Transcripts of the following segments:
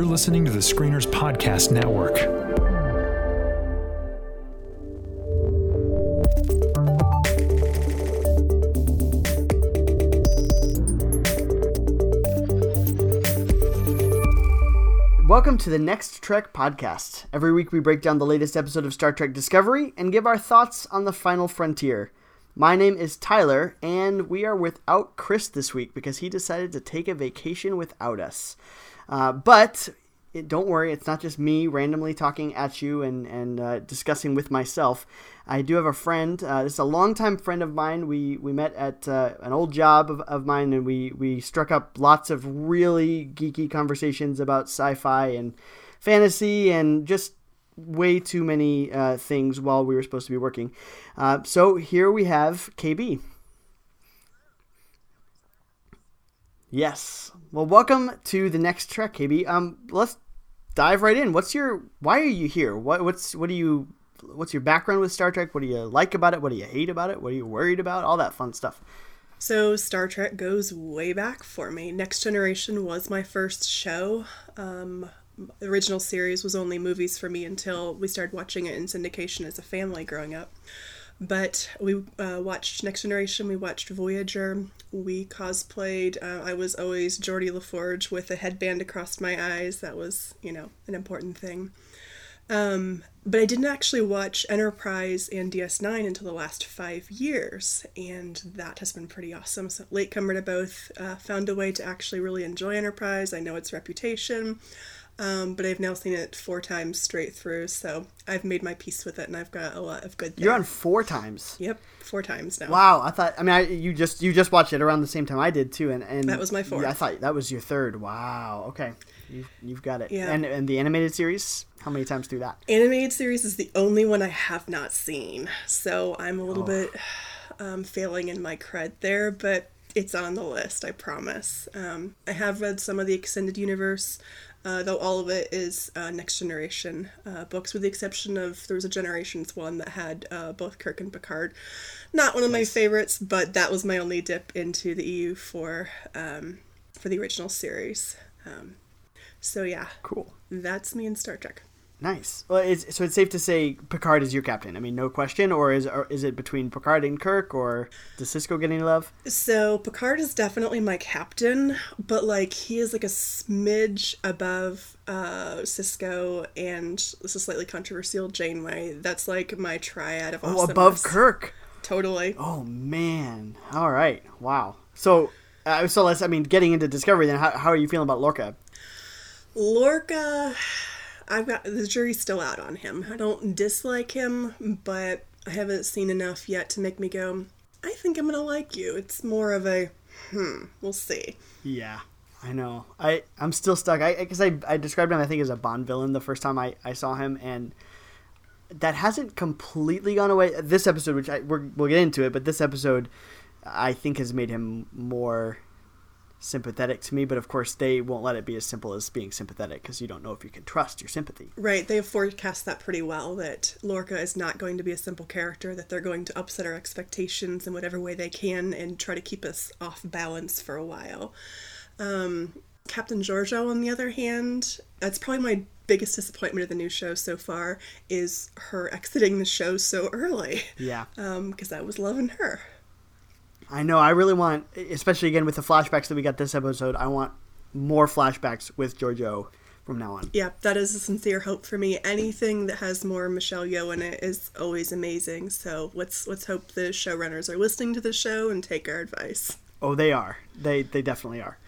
You're listening to the Screeners Podcast Network. Welcome to the Next Trek podcast. Every week we break down the latest episode of Star Trek Discovery and give our thoughts on the final frontier. My name is Tyler, and we are without Chris this week because he decided to take a vacation without us. Uh, but it, don't worry, it's not just me randomly talking at you and, and uh, discussing with myself. I do have a friend. Uh, this is a longtime friend of mine. We we met at uh, an old job of, of mine, and we we struck up lots of really geeky conversations about sci-fi and fantasy and just way too many uh, things while we were supposed to be working. Uh, so here we have KB. Yes. Well, welcome to the next trek, KB. Um, let's dive right in. What's your? Why are you here? What what's what do you? What's your background with Star Trek? What do you like about it? What do you hate about it? What are you worried about? All that fun stuff. So Star Trek goes way back for me. Next Generation was my first show. Um, original series was only movies for me until we started watching it in syndication as a family growing up. But we uh, watched Next Generation, we watched Voyager, we cosplayed. Uh, I was always Geordi LaForge with a headband across my eyes. That was, you know, an important thing. Um, but I didn't actually watch Enterprise and DS9 until the last five years, and that has been pretty awesome. So, latecomer to both, uh, found a way to actually really enjoy Enterprise. I know its reputation, um, but I've now seen it four times straight through, so I've made my peace with it, and I've got a lot of good. There. You're on four times. Yep, four times now. Wow, I thought. I mean, I, you just you just watched it around the same time I did too, and, and That was my fourth. Yeah, I thought that was your third. Wow. Okay, you've, you've got it. Yeah. And and the animated series, how many times through that? Animated series is the only one I have not seen, so I'm a Oh. little bit um, failing in my cred there, but it's on the list, I promise. Um, I have read some of the extended universe, uh, though all of it is uh, Next Generation uh, books, with the exception of there was a Generations one that had uh, both Kirk and Picard. Not one of my favorites, but that was my only dip into the EU for um, for the original series. Um, so yeah, Cool. that's me in Star Trek. Nice. Well, it's, so it's safe to say Picard is your captain. I mean, no question. Or is or is it between Picard and Kirk, or does Sisko get any love? So Picard is definitely my captain, but like he is like a smidge above uh Sisko and this is slightly controversial Janeway. That's like my triad of Oh, awesomeness. above Kirk. Totally. Oh man. All right. Wow. So, uh, so let's. I mean, getting into Discovery. Then, how, how are you feeling about Lorca? Lorca I've got the jury's still out on him. I don't dislike him, but I haven't seen enough yet to make me go, I think I'm gonna like you. It's more of a hmm, we'll see. Yeah, I know. I I'm still stuck. I because I, I described him I think as a Bond villain the first time I, I saw him and that hasn't completely gone away. This episode, which I we're, we'll get into it, but this episode I think has made him more sympathetic to me. But of course, they won't let it be as simple as being sympathetic because you don't know if you can trust your sympathy. Right, they have forecast that pretty well that Lorca is not going to be a simple character, that they're going to upset our expectations in whatever way they can and try to keep us off balance for a while. Um, Captain Georgiou, on the other hand, that's probably my biggest disappointment of the new show so far is her exiting the show so early. Yeah. Because I was loving her. I know. I really want, especially again with the flashbacks that we got this episode. I want more flashbacks with Georgiou from now on. Yeah, that is a sincere hope for me. Anything that has more Michelle Yeoh in it is always amazing. So let's let's hope the showrunners are listening to the show and take our advice. Oh, they are. They they definitely are.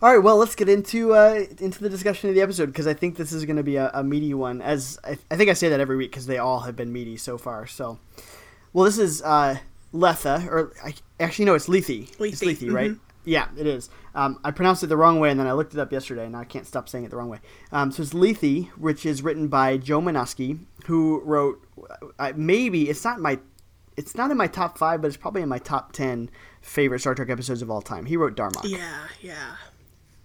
All right, well, let's get into uh, into the discussion of the episode because I think this is going to be a, a meaty one. As I, I think I say that every week because they all have been meaty so far. So, well, this is uh, Letha, or I, actually no, it's Lethe. It's Lethe, Lethe, right? Yeah, it is. Um, I pronounced it the wrong way, and then I looked it up yesterday, and I can't stop saying it the wrong way. Um, so it's Lethe, which is written by Joe Menosky, who wrote uh, maybe it's not my it's not in my top five, but it's probably in my top ten favorite Star Trek episodes of all time. He wrote Darmok, Yeah, yeah.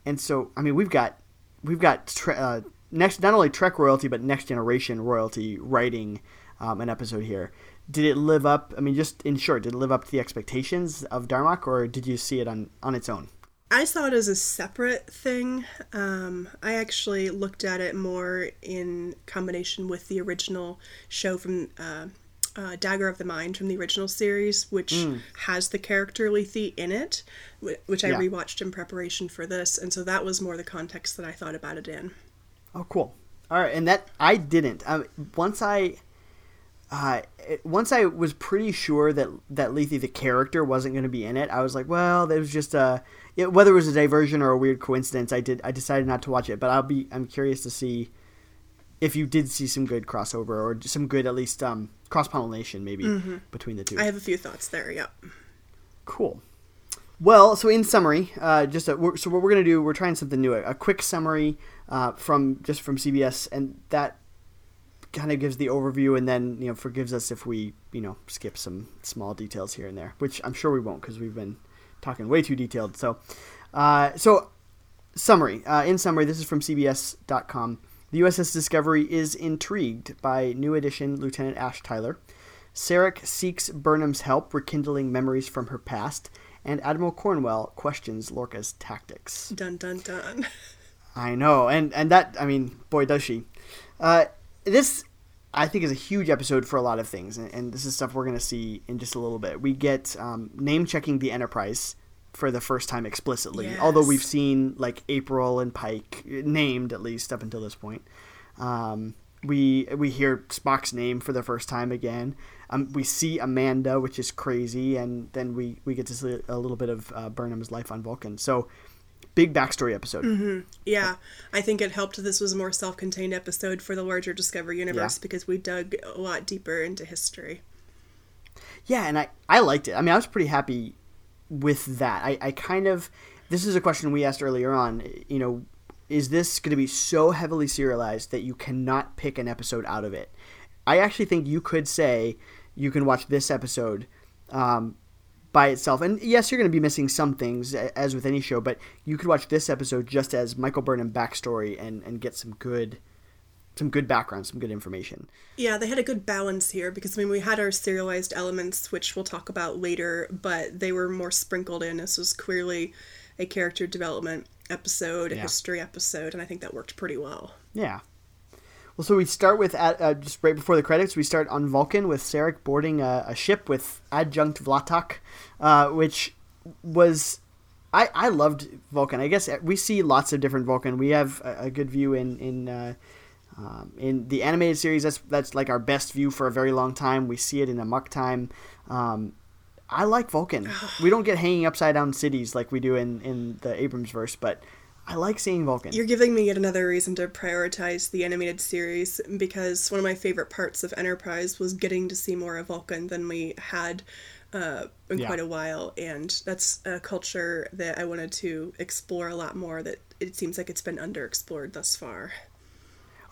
and so I mean we've got we've got tre- uh, next not only Trek royalty but next generation royalty writing um, an episode here. Did it live up? I mean, just in short, did it live up to the expectations of Darmok, or did you see it on on its own? I saw it as a separate thing. Um, I actually looked at it more in combination with the original show from uh, uh, Dagger of the Mind from the original series, which Mm. has the character Lethe in it, which I Yeah. rewatched in preparation for this, and so that was more the context that I thought about it in. Oh, cool. All right, and that I didn't. Um, once I, uh, it- once I was pretty sure that that Lethe the character wasn't going to be in it, I was like, well, there was just a it, whether it was a diversion or a weird coincidence. I did. I decided not to watch it, but I'll be. I'm curious to see if you did see some good crossover or some good at least um, cross pollination maybe between the two. I have a few thoughts there. Yep. Cool. Well, so in summary, uh, just a, so what we're gonna do, we're trying something new, a, a quick summary uh, from just from CBS, and that kind of gives the overview, and then you know forgives us if we you know skip some small details here and there, which I'm sure we won't because we've been talking way too detailed. So, uh, so summary. Uh, in summary, this is from CBS.com. The USS Discovery is intrigued by new addition Lieutenant Ash Tyler. Sarek seeks Burnham's help rekindling memories from her past, and Admiral Cornwell questions Lorca's tactics. Dun dun dun. I know, and and that I mean, boy, does she. Uh, this I think is a huge episode for a lot of things, and, and this is stuff we're going to see in just a little bit. We get um, name checking the Enterprise for the first time explicitly, although we've seen like April and Pike named at least up until this point. Um, we we hear Spock's name for the first time again. Um, we see Amanda, which is crazy, and then we, we get to see a little bit of uh, Burnham's life on Vulcan. So, big backstory episode. Yeah, I think it helped this was a more self contained episode for the larger Discovery universe Yeah. because we dug a lot deeper into history. Yeah, and I, I liked it. I mean, I was pretty happy with that. I, I kind of, this is a question we asked earlier on. You know, is this going to be so heavily serialized that you cannot pick an episode out of it? I actually think you could say you can watch this episode um, by itself. And yes, you're going to be missing some things, as with any show, but you could watch this episode just as Michael Burnham backstory and, and get some good. Some good background, some good information. Yeah, they had a good balance here because I mean we had our serialized elements, which we'll talk about later, but they were more sprinkled in. This was clearly a character development episode, a Yeah. history episode, and I think that worked pretty well. Yeah. Well, so we start with at, uh, just right before the credits. We start on Vulcan with Sarek boarding a, a ship with Adjunct V'Latak, uh, which was I, I loved Vulcan. I guess we see lots of different Vulcan. We have a, a good view in in uh, um, in the animated series. That's that's like our best view for a very long time. We see it in Amok Time. Um, I like Vulcan. we don't get hanging upside down cities like we do in in the Abrams verse, but I like seeing Vulcan. You're giving me yet another reason to prioritize the animated series because one of my favorite parts of Enterprise was getting to see more of Vulcan than we had uh, in Yeah. quite a while, and that's a culture that I wanted to explore a lot more. That it seems like it's been underexplored thus far.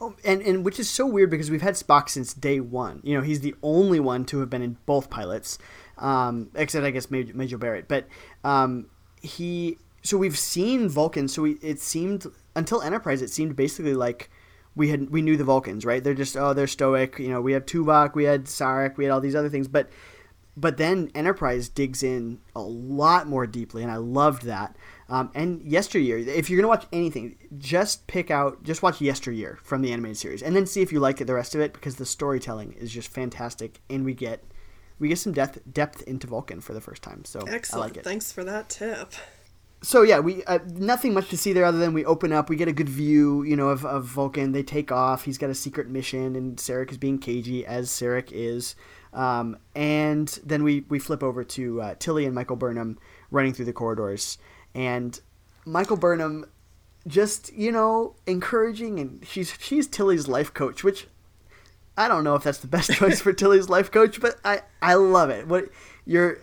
Oh, and and which is so weird because we've had Spock since day one. You know, he's the only one to have been in both pilots, um, except I guess Major, Major Barrett. But um, he, so we've seen Vulcans. So we, it seemed until Enterprise, it seemed basically like we had we knew the Vulcans, right? They're just oh, they're stoic. You know, we had Tuvok, we had Sarek, we had all these other things, but but then Enterprise digs in a lot more deeply, and I loved that. Um, and Yesteryear, if you're gonna watch anything, just pick out, just watch Yesteryear from the animated series, and then see if you like it, the rest of it, because the storytelling is just fantastic, and we get we get some depth depth into Vulcan for the first time. So Excellent. I like it. Thanks for that tip. So yeah, we uh, nothing much to see there other than we open up, we get a good view, you know, of, of Vulcan. They take off. He's got a secret mission, and Sarek is being cagey as Sarek is. Um, and then we we flip over to uh, Tilly and Michael Burnham running through the corridors, and Michael Burnham just you know encouraging, and she's she's Tilly's life coach, which I don't know if that's the best choice for Tilly's life coach, but I I love it. What you're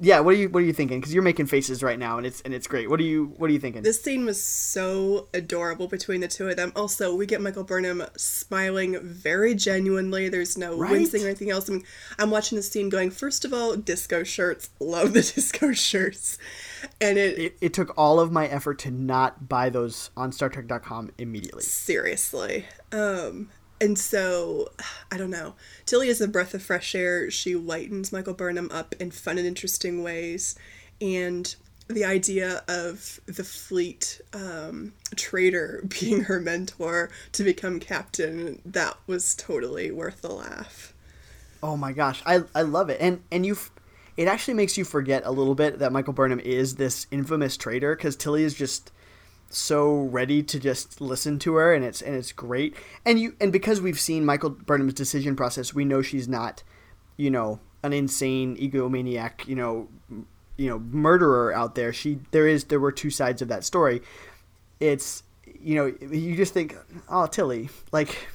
yeah, what are you what are you thinking? Because you're making faces right now, and it's and it's great. What are you what are you thinking? This scene was so adorable between the two of them. Also, we get Michael Burnham smiling very genuinely. There's no Right? wincing or anything else. I mean, I'm watching this scene going, first of all, disco shirts. Love the disco shirts. And it, it, it took all of my effort to not buy those on star StarTrek.com immediately. seriously. Um, and so, I don't know. Tilly is a breath of fresh air. She lightens Michael Burnham up in fun and interesting ways. And the idea of the fleet um, trader being her mentor to become captain that was totally worth the laugh. Oh my gosh, I I love it, and and you, it actually makes you forget a little bit that Michael Burnham is this infamous traitor because Tilly is just so ready to just listen to her, and it's and it's great, and you and because we've seen Michael Burnham's decision process, we know she's not, you know, an insane egomaniac, you know, you know, murderer out there. She there is there were two sides of that story. It's you know you just think, oh Tilly, like,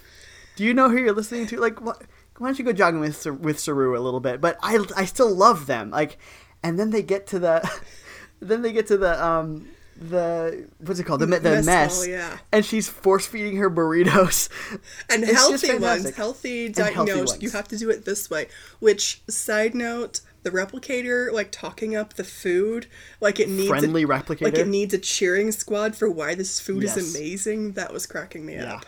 do you know who you're listening to? Like what? why don't you go jogging with with Saru a little bit? But I I still love them. Like, and then they get to the, then they get to the um the what's it called the, the mess, mess yeah. and she's force feeding her burritos and it's healthy ones healthy diagnosed you have to do it this way which side note the replicator like talking up the food like it needs friendly a, replicator like it needs a cheering squad for why this food yes. is amazing that was cracking me yeah. up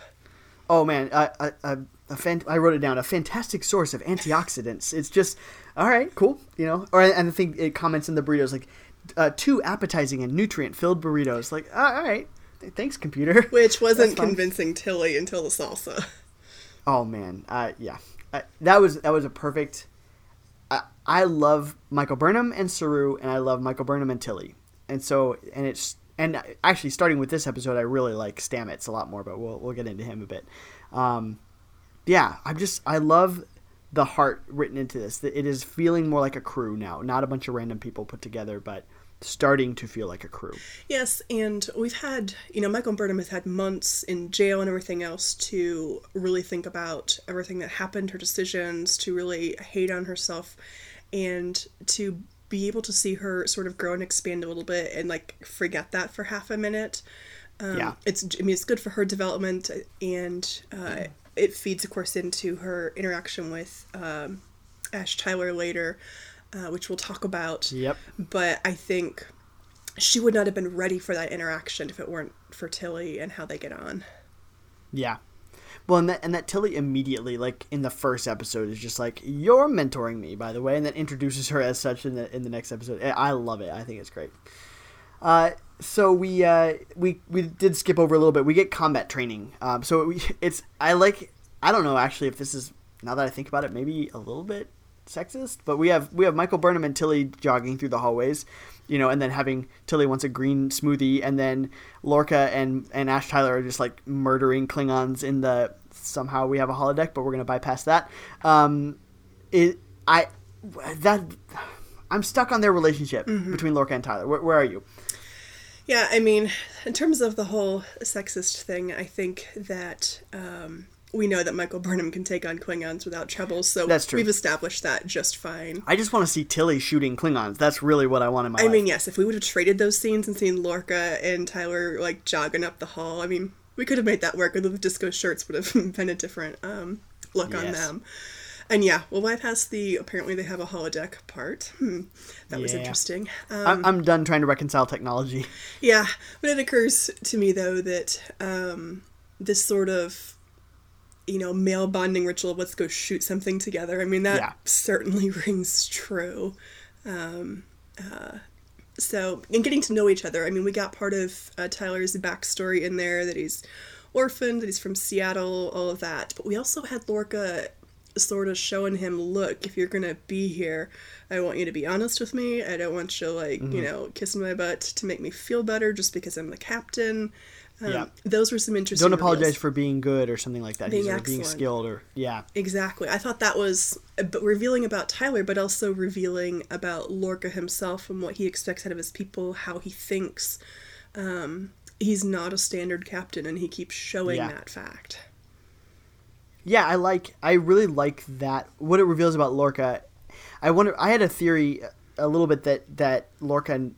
oh man I, I, I a fan- I wrote it down a fantastic source of antioxidants. It's just all right, cool, you know. Or and the thing it comments in the burritos like uh, two appetizing and nutrient filled burritos. Like all right, thanks computer. Which wasn't convincing Tilly until the salsa. Oh man, uh, yeah, uh, that was that was a perfect. I, I love Michael Burnham and Saru, and I love Michael Burnham and Tilly, and so and it's and actually starting with this episode, I really like Stamets a lot more, but we'll we'll get into him a bit. Um, yeah, I'm just I love the heart written into this. That it is feeling more like a crew now, not a bunch of random people put together, but starting to feel like a crew. Yes, and we've had, you know, Michael Burnham has had months in jail and everything else to really think about everything that happened, her decisions, to really hate on herself, and to be able to see her sort of grow and expand a little bit and like forget that for half a minute. Um, yeah, it's I mean it's good for her development and uh, it feeds, of course, into her interaction with um, Ash Tyler later, uh, which we'll talk about. Yep. But I think she would not have been ready for that interaction if it weren't for Tilly and how they get on. Yeah. Well, and that and that Tilly immediately, like in the first episode, is just like you're mentoring me, by the way, and then introduces her as such in the in the next episode. I love it. I think it's great. Uh, so we uh, we we did skip over a little bit. We get combat training. Um, so we, it's I like I don't know actually if this is now that I think about it maybe a little bit sexist, but we have we have Michael Burnham and Tilly jogging through the hallways, you know, and then having Tilly wants a green smoothie, and then Lorca and and Ash Tyler are just like murdering Klingons in the somehow we have a holodeck, but we're gonna bypass that. Um, it I that I'm stuck on their relationship mm-hmm. between Lorca and Tyler. Where, where are you? Yeah, I mean, in terms of the whole sexist thing, I think that um, we know that Michael Burnham can take on Klingons without trouble, so That's true. we've established that just fine. I just want to see Tilly shooting Klingons. That's really what I want in my I life. mean, yes, if we would have traded those scenes and seen Lorca and Tyler like jogging up the hall, I mean, we could have made that work. Or the disco shirts would have been a different um, look yes. on them. And yeah, we'll bypass the apparently they have a holodeck part. Hmm, that yeah. was interesting. Um, I'm done trying to reconcile technology. Yeah, but it occurs to me though that um, this sort of you know male bonding ritual of let's go shoot something together. I mean that yeah. certainly rings true. Um, uh, so in getting to know each other, I mean we got part of uh, Tyler's backstory in there that he's orphaned, that he's from Seattle, all of that. But we also had Lorca sort of showing him, look, if you're gonna be here, I want you to be honest with me. I don't want you like, mm-hmm. you know, kissing my butt to make me feel better just because I'm the captain. Um, yeah, those were some interesting. Don't apologize reveals. for being good or something like that. Being, He's, being skilled or yeah. Exactly. I thought that was but revealing about Tyler, but also revealing about Lorca himself and what he expects out of his people, how he thinks. Um, he's not a standard captain, and he keeps showing yeah. that fact yeah, I like. I really like that. What it reveals about Lorca. I wonder. I had a theory a little bit that that Lorca.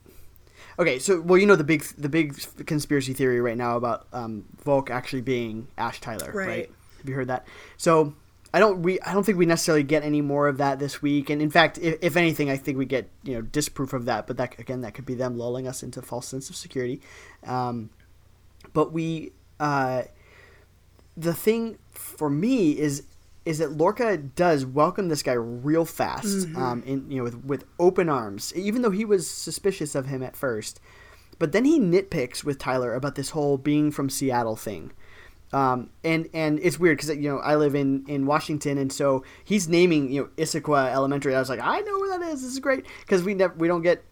Okay, so well, you know the big the big conspiracy theory right now about um, Voq actually being Ash Tyler, right. right? Have you heard that? So I don't we I don't think we necessarily get any more of that this week, and in fact, if, if anything, I think we get you know disproof of that. But that again, that could be them lulling us into false sense of security. Um, but we, uh, the thing for me is is that Lorca does welcome this guy real fast, um, in you know with with open arms, even though he was suspicious of him at first. But then he nitpicks with Tyler about this whole being from Seattle thing. Um, and and it's weird because you know I live in in Washington, and so he's naming you know Issaquah Elementary. I was like, I know where that is. This is great because we never we don't get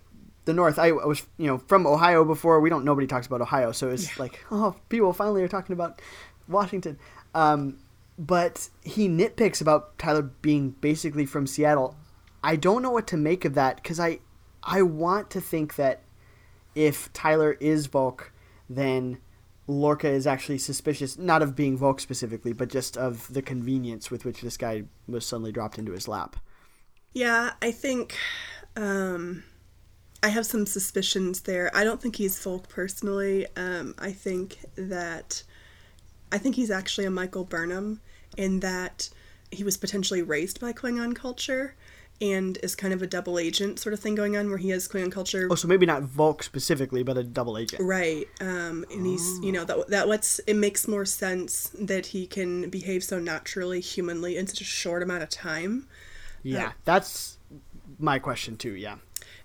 the North. I, I was you know from Ohio before. We don't nobody talks about Ohio, so it's like oh people finally are talking about Washington. Um, but he nitpicks about Tyler being basically from Seattle. I don't know what to make of that because I I want to think that if Tyler is Voq, then Lorca is actually suspicious, not of being Voq specifically, but just of the convenience with which this guy was suddenly dropped into his lap. Yeah, I think um, I have some suspicions there. I don't think he's Voq personally. Um, I think that I think he's actually a Michael Burnham in that he was potentially raised by Klingon culture and is kind of a double agent sort of thing going on where he has Klingon culture. Oh, so maybe not Voq specifically, but a double agent. Right, um, and he's you know that that lets it makes more sense that he can behave so naturally, humanly in such a short amount of time. Yeah, that's my question too. Yeah.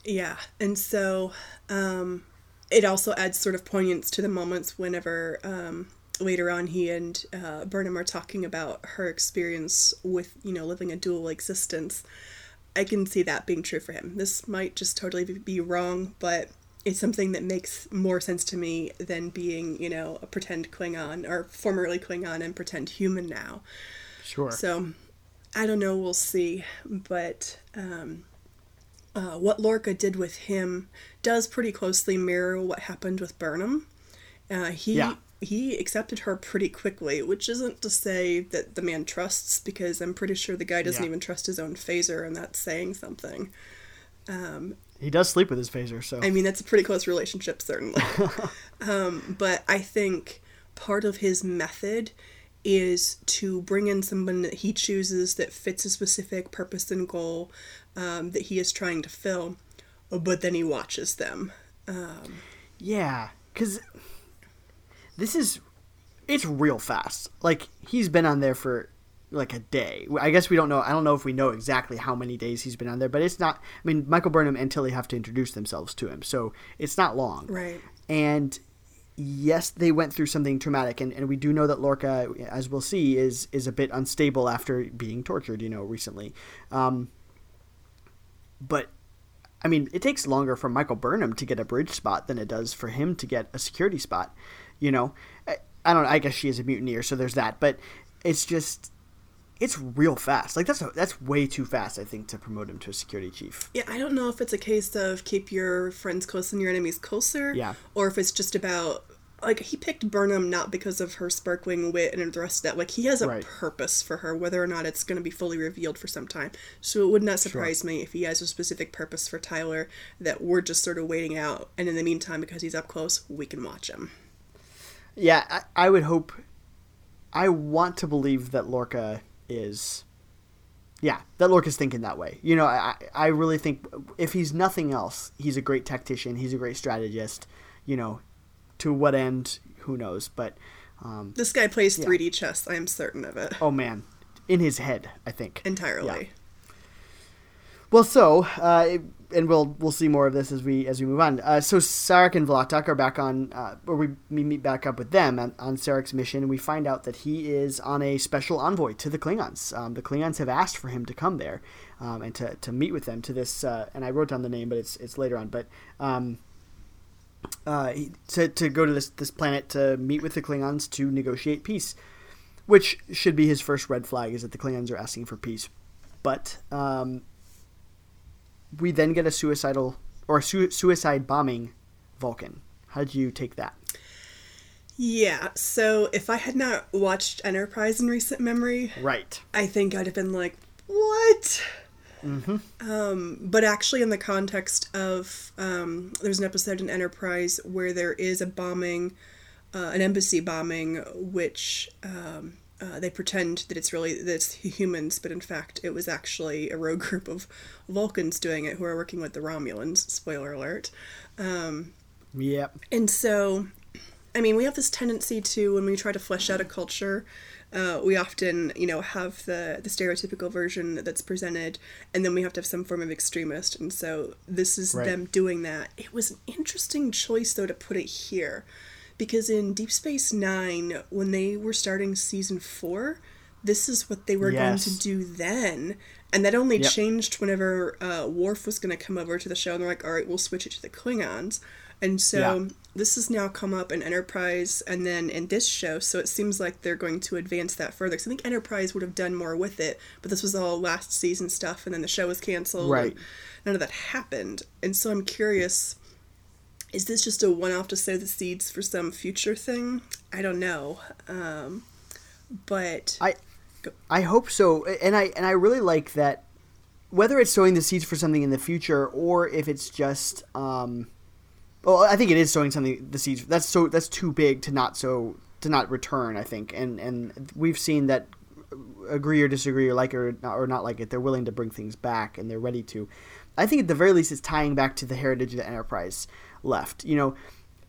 Yeah, and so um, it also adds sort of poignance to the moments whenever um, later on he and uh, Burnham are talking about her experience with you know living a dual existence. I can see that being true for him. This might just totally be wrong, but it's something that makes more sense to me than being you know a pretend Klingon or formerly Klingon and pretend human now. Sure. So I don't know. We'll see. But um, uh, what Lorca did with him does pretty closely mirror what happened with Burnham. Uh, he Yeah. He accepted her pretty quickly, which isn't to say that the man trusts, because I'm pretty sure the guy doesn't Yeah. even trust his own phaser, and that's saying something. he does sleep with his phaser, so I mean, that's a pretty close relationship, certainly. um, but I think part of his method is to bring in someone that he chooses that fits a specific purpose and goal um, that he is trying to fill, but then he watches them. Yeah, because this is it's real fast. Like he's been on there for like a day. I guess we don't know. I don't know if we know exactly how many days he's been on there, but it's not. I mean, Michael Burnham and Tilly have to introduce themselves to him, so it's not long. Right. And yes, they went through something traumatic, and, and we do know that Lorca, as we'll see, is is a bit unstable after being tortured. You know, recently. Um, but I mean, it takes longer for Michael Burnham to get a bridge spot than it does for him to get a security spot. You know, I, I don't. I guess she is a mutineer, so there's that. But it's just, it's real fast. Like that's that's way too fast. I think to promote him to a security chief. Yeah, I don't know if it's a case of keep your friends close and your enemies closer. Yeah. Or if it's just about like he picked Burnham not because of her sparkling wit and the rest of that. Like he has a Right. purpose for her, whether or not it's going to be fully revealed for some time. So it would not surprise me if he has a specific purpose for Tyler that we're just sort of waiting out. And in the meantime, because he's up close, we can watch him. Yeah, I, I would hope. I want to believe that Lorca is. Yeah, that Lorca's thinking that way. You know, I I really think if he's nothing else, he's a great tactician. He's a great strategist. You know, to what end, who knows? But um, This guy plays 3D chess. I am certain of it. oh man, in his head, I think Entirely. Yeah. Well, so uh, and we'll we'll see more of this as we as we move on. Uh, so Sarek and V'Latak are back on, uh, or we, we meet back up with them on, on Sarek's mission, and we find out that he is on a special envoy to the Klingons. Um, the Klingons have asked for him to come there um, and to, to meet with them to this. Uh, and I wrote down the name, but it's it's later on. But um, uh, to to go to this this planet to meet with the Klingons to negotiate peace, which should be his first red flag is that the Klingons are asking for peace. But um, we then get a suicidal or su- suicide bombing Vulcan. How did you take that? Yeah, so if I had not watched Enterprise in recent memory, Right. I think I'd have been like, what? Um, but actually, in the context of um, there's an episode in Enterprise where there is a bombing, uh, an embassy bombing, which um, uh, they pretend that it's really that it's humans, but in fact it was actually a rogue group of Vulcans doing it who are working with the Romulans. Spoiler alert. Um, Yep. And so, I mean, we have this tendency to, when we try to flesh out a culture, uh, we often, you know, have the the stereotypical version that's presented, and then we have to have some form of extremist. And so this is Right. them doing that. It was an interesting choice though to put it here, because in Deep Space Nine, when they were starting season four, this is what they were going to do then. And that only Yep. changed whenever uh, Worf was going to come over to the show, and they're like, "All right, we'll switch it to the Klingons." And so Yeah. this has now come up in Enterprise and then in this show, so it seems like they're going to advance that further. Because I think Enterprise would have done more with it, but this was all last season stuff, and then the show was canceled. Right. and None of that happened. And so I'm curious is this just a one off to sow the seeds for some future thing? I don't know. Um, but I I hope so, and I and I really like that. Whether it's sowing the seeds for something in the future, or if it's just, um, well, I think it is sowing something the seeds. That's so that's too big to not sow to not return. I think, and and we've seen that agree or disagree or like it or not, or not like it, they're willing to bring things back and they're ready to. I think at the very least it's tying back to the heritage of the Enterprise left. You know,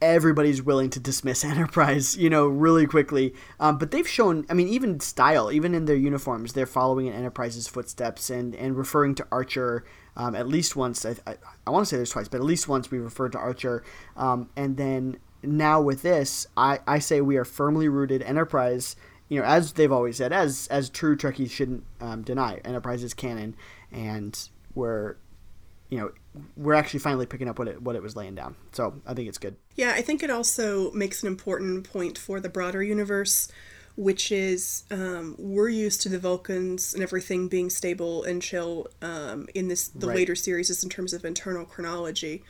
everybody's willing to dismiss Enterprise, you know, really quickly. Um, but they've shown, I mean, even style, even in their uniforms, they're following in Enterprise's footsteps and, and referring to Archer um, at least once. I, I, I want to say there's twice, but at least once we referred to Archer. Um, and then now with this, I, I say we are firmly rooted Enterprise. You know, as they've always said, as as true Trekkies shouldn't um, deny, Enterprise is canon, and we're, you know, we're actually finally picking up what it what it was laying down. So I think it's good. Yeah, I think it also makes an important point for the broader universe, which is um, we're used to the Vulcans and everything being stable and chill um, in this the Right. later series just in terms of internal chronology,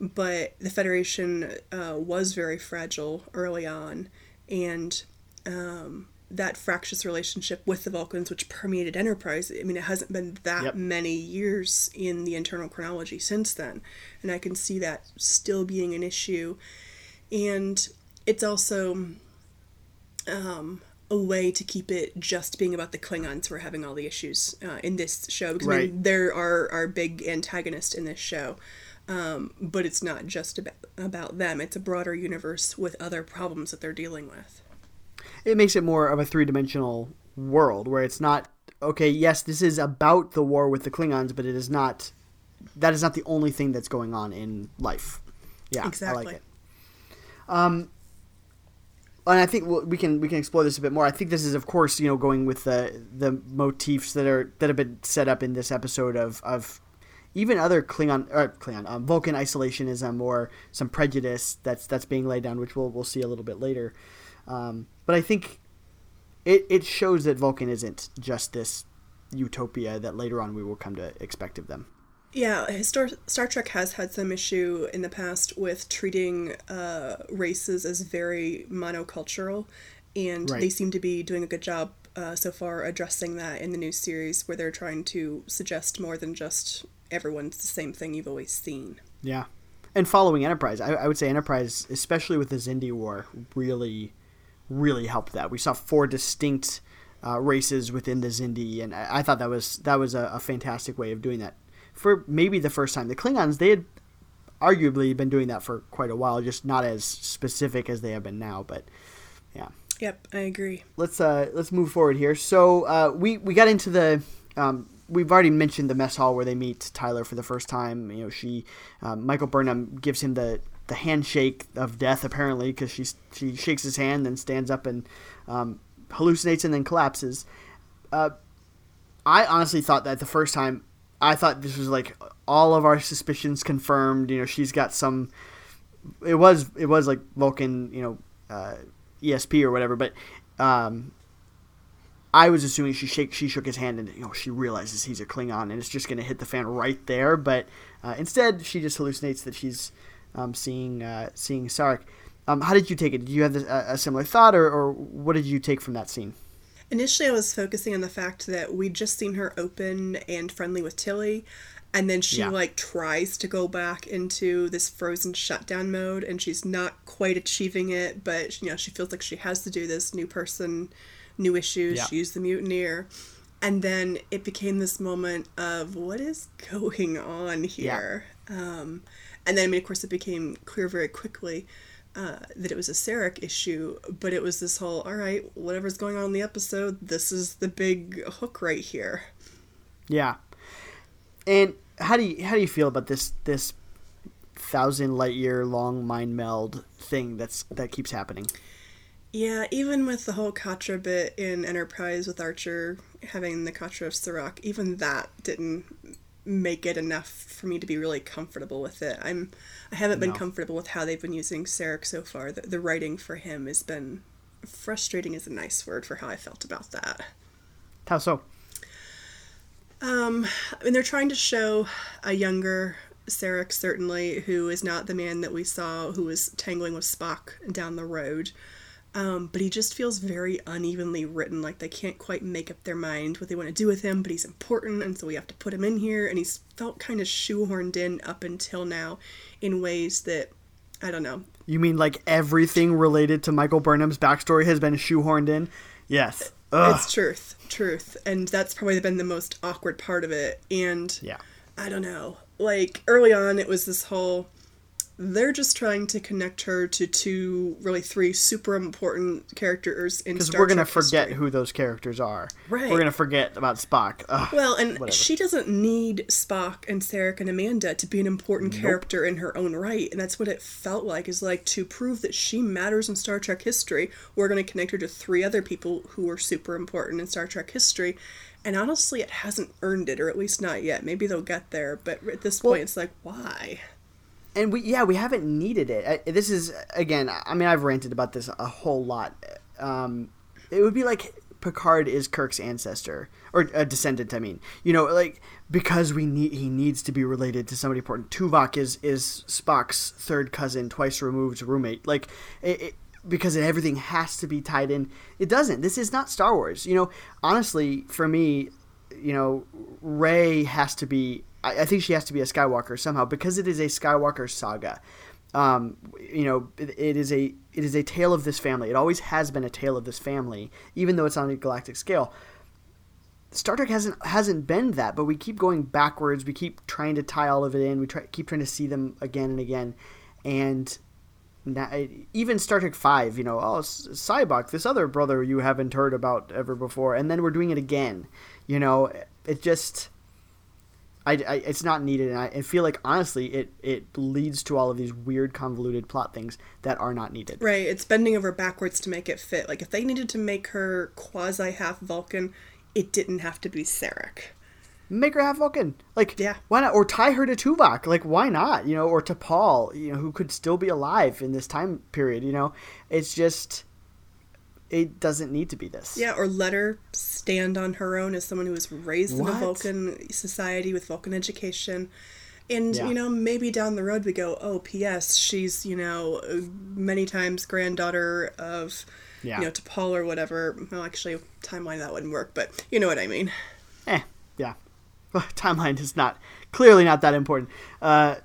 but the Federation uh, was very fragile early on, and um, that fractious relationship with the Vulcans, which permeated Enterprise, I mean, it hasn't been that Yep. many years in the internal chronology since then. And I can see that still being an issue. And it's also um, a way to keep it just being about the Klingons who are having all the issues uh, in this show. Because I mean, Right. they're our, our big antagonist in this show. Um, but it's not just about, about them, it's a broader universe with other problems that they're dealing with. It makes it more of a three dimensional world where it's not okay. Yes, this is about the war with the Klingons, but it is not. That is not the only thing that's going on in life. Yeah, I Exactly. like it. Um, and I think we can we can explore this a bit more. I think this is, of course, you know, going with the the motifs that are that have been set up in this episode of of even other Klingon or Klingon um, Vulcan isolationism or some prejudice that's that's being laid down, which we'll we'll see a little bit later. Um, but I think it it shows that Vulcan isn't just this utopia that later on we will come to expect of them. Yeah, Star, Star Trek has had some issue in the past with treating uh, races as very monocultural, and Right. they seem to be doing a good job uh, so far addressing that in the new series, where they're trying to suggest more than just everyone's the same thing you've always seen. Yeah, and following Enterprise, I, I would say Enterprise, especially with the Xindi War, really, really helped that. We saw four distinct uh, races within the Xindi, and I, I thought that was that was a, a fantastic way of doing that. For maybe the first time, the Klingons they had arguably been doing that for quite a while, just not as specific as they have been now. But yeah, Yep, I agree. let's uh let's move forward here. So uh, we we got into the um, we've already mentioned the mess hall where they meet Tyler for the first time. You know, she um, Michael Burnham gives him the the handshake of death apparently because she she shakes his hand, then stands up and um, hallucinates and then collapses. Uh, I honestly thought that the first time. I thought this was like all of our suspicions confirmed. You know, she's got some. It was it was like Vulcan, you know, uh, ESP or whatever. But um, I was assuming she shake she shook his hand and you know she realizes he's a Klingon and it's just gonna hit the fan right there. But uh, instead, she just hallucinates that she's um, seeing uh, seeing Sarek. Um, how did you take it? Did you have this, a, a similar thought, or, or what did you take from that scene? Initially, I was focusing on the fact that we'd just seen her open and friendly with Tilly, and then she Yeah. like tries to go back into this frozen shutdown mode, and she's not quite achieving it. But you know, she feels like she has to do this new person, new issues. Yeah. She's the mutineer, and then it became this moment of what is going on here. Um, and then, I mean, of course, it became clear very quickly. uh, that it was a Sarek issue, but it was this whole, all right, whatever's going on in the episode, this is the big hook right here. Yeah. And how do you how do you feel about this this thousand light year long mind meld thing that's that keeps happening? Yeah, even with the whole Katra bit in Enterprise with Archer having the Katra of Surak, even that didn't make it enough for me to be really comfortable with it. I'm I haven't been No. comfortable with how they've been using Sarek so far. The, the writing for him has been frustrating is a nice word for how I felt about that. How so? Um, I mean, they're trying to show a younger Sarek, certainly, who is not the man that we saw who was tangling with Spock down the road. Um, but he just feels very unevenly written, like they can't quite make up their mind what they want to do with him, but he's important, and so we have to put him in here, and he's felt kind of shoehorned in up until now in ways that, I don't know, You mean like everything related to Michael Burnham's backstory has been shoehorned in? Yes. Ugh. It's truth, truth, and that's probably been the most awkward part of it. And Yeah. I don't know, like early on, it was this whole they're just trying to connect her to two, really three super important characters in Because we're gonna Trek forget history. who those characters are. Right. We're gonna forget about Spock. Ugh. Well, and Whatever. she doesn't need Spock and Sarek and Amanda to be an important character in her own right, and that's what it felt like. Is like to prove that she matters in Star Trek history. We're going to connect her to three other people who are super important in Star Trek history, and honestly, it hasn't earned it, or at least not yet. Maybe they'll get there, but at this point, it's like, why? And we yeah we haven't needed it. This is again i mean i've ranted about this a whole lot. Um it would be like picard is kirk's ancestor or a descendant i mean. You know like because we need he needs to be related to somebody important. Tuvok is is spock's third cousin twice removed roommate. Like it, it because everything has to be tied in. It doesn't. This is not star wars. You know honestly for me you know, Rey has to be. I, I think she has to be a Skywalker somehow because it is a Skywalker saga. Um, you know, it, it is a it is a tale of this family. It always has been a tale of this family, even though it's on a galactic scale. Star Trek hasn't hasn't been that, but we keep going backwards. We keep trying to tie all of it in. We try keep trying to see them again and again, and now, even Star Trek Five, you know, oh Sybok, this other brother you haven't heard about ever before, and then we're doing it again. You know, it just, I, I it's not needed, and I, I feel like honestly, it it leads to all of these weird, convoluted plot things that are not needed. Right, it's bending over backwards to make it fit. Like if they needed to make her quasi half Vulcan, it didn't have to be Sarek. Make her half Vulcan, like Yeah. why not? Or tie her to Tuvok, like why not? You know, or to Paul, you know, who could still be alive in this time period. You know, it's just. It doesn't need to be this. Yeah, or let her stand on her own as someone who was raised in a Vulcan society with Vulcan education. And, Yeah. you know, maybe down the road we go, oh, P.S., she's, you know, many times granddaughter of, Yeah. you know, T'Pol or whatever. Well, actually, timeline that wouldn't work, but you know what I mean. eh, yeah. Timeline is not clearly not that important. Uh,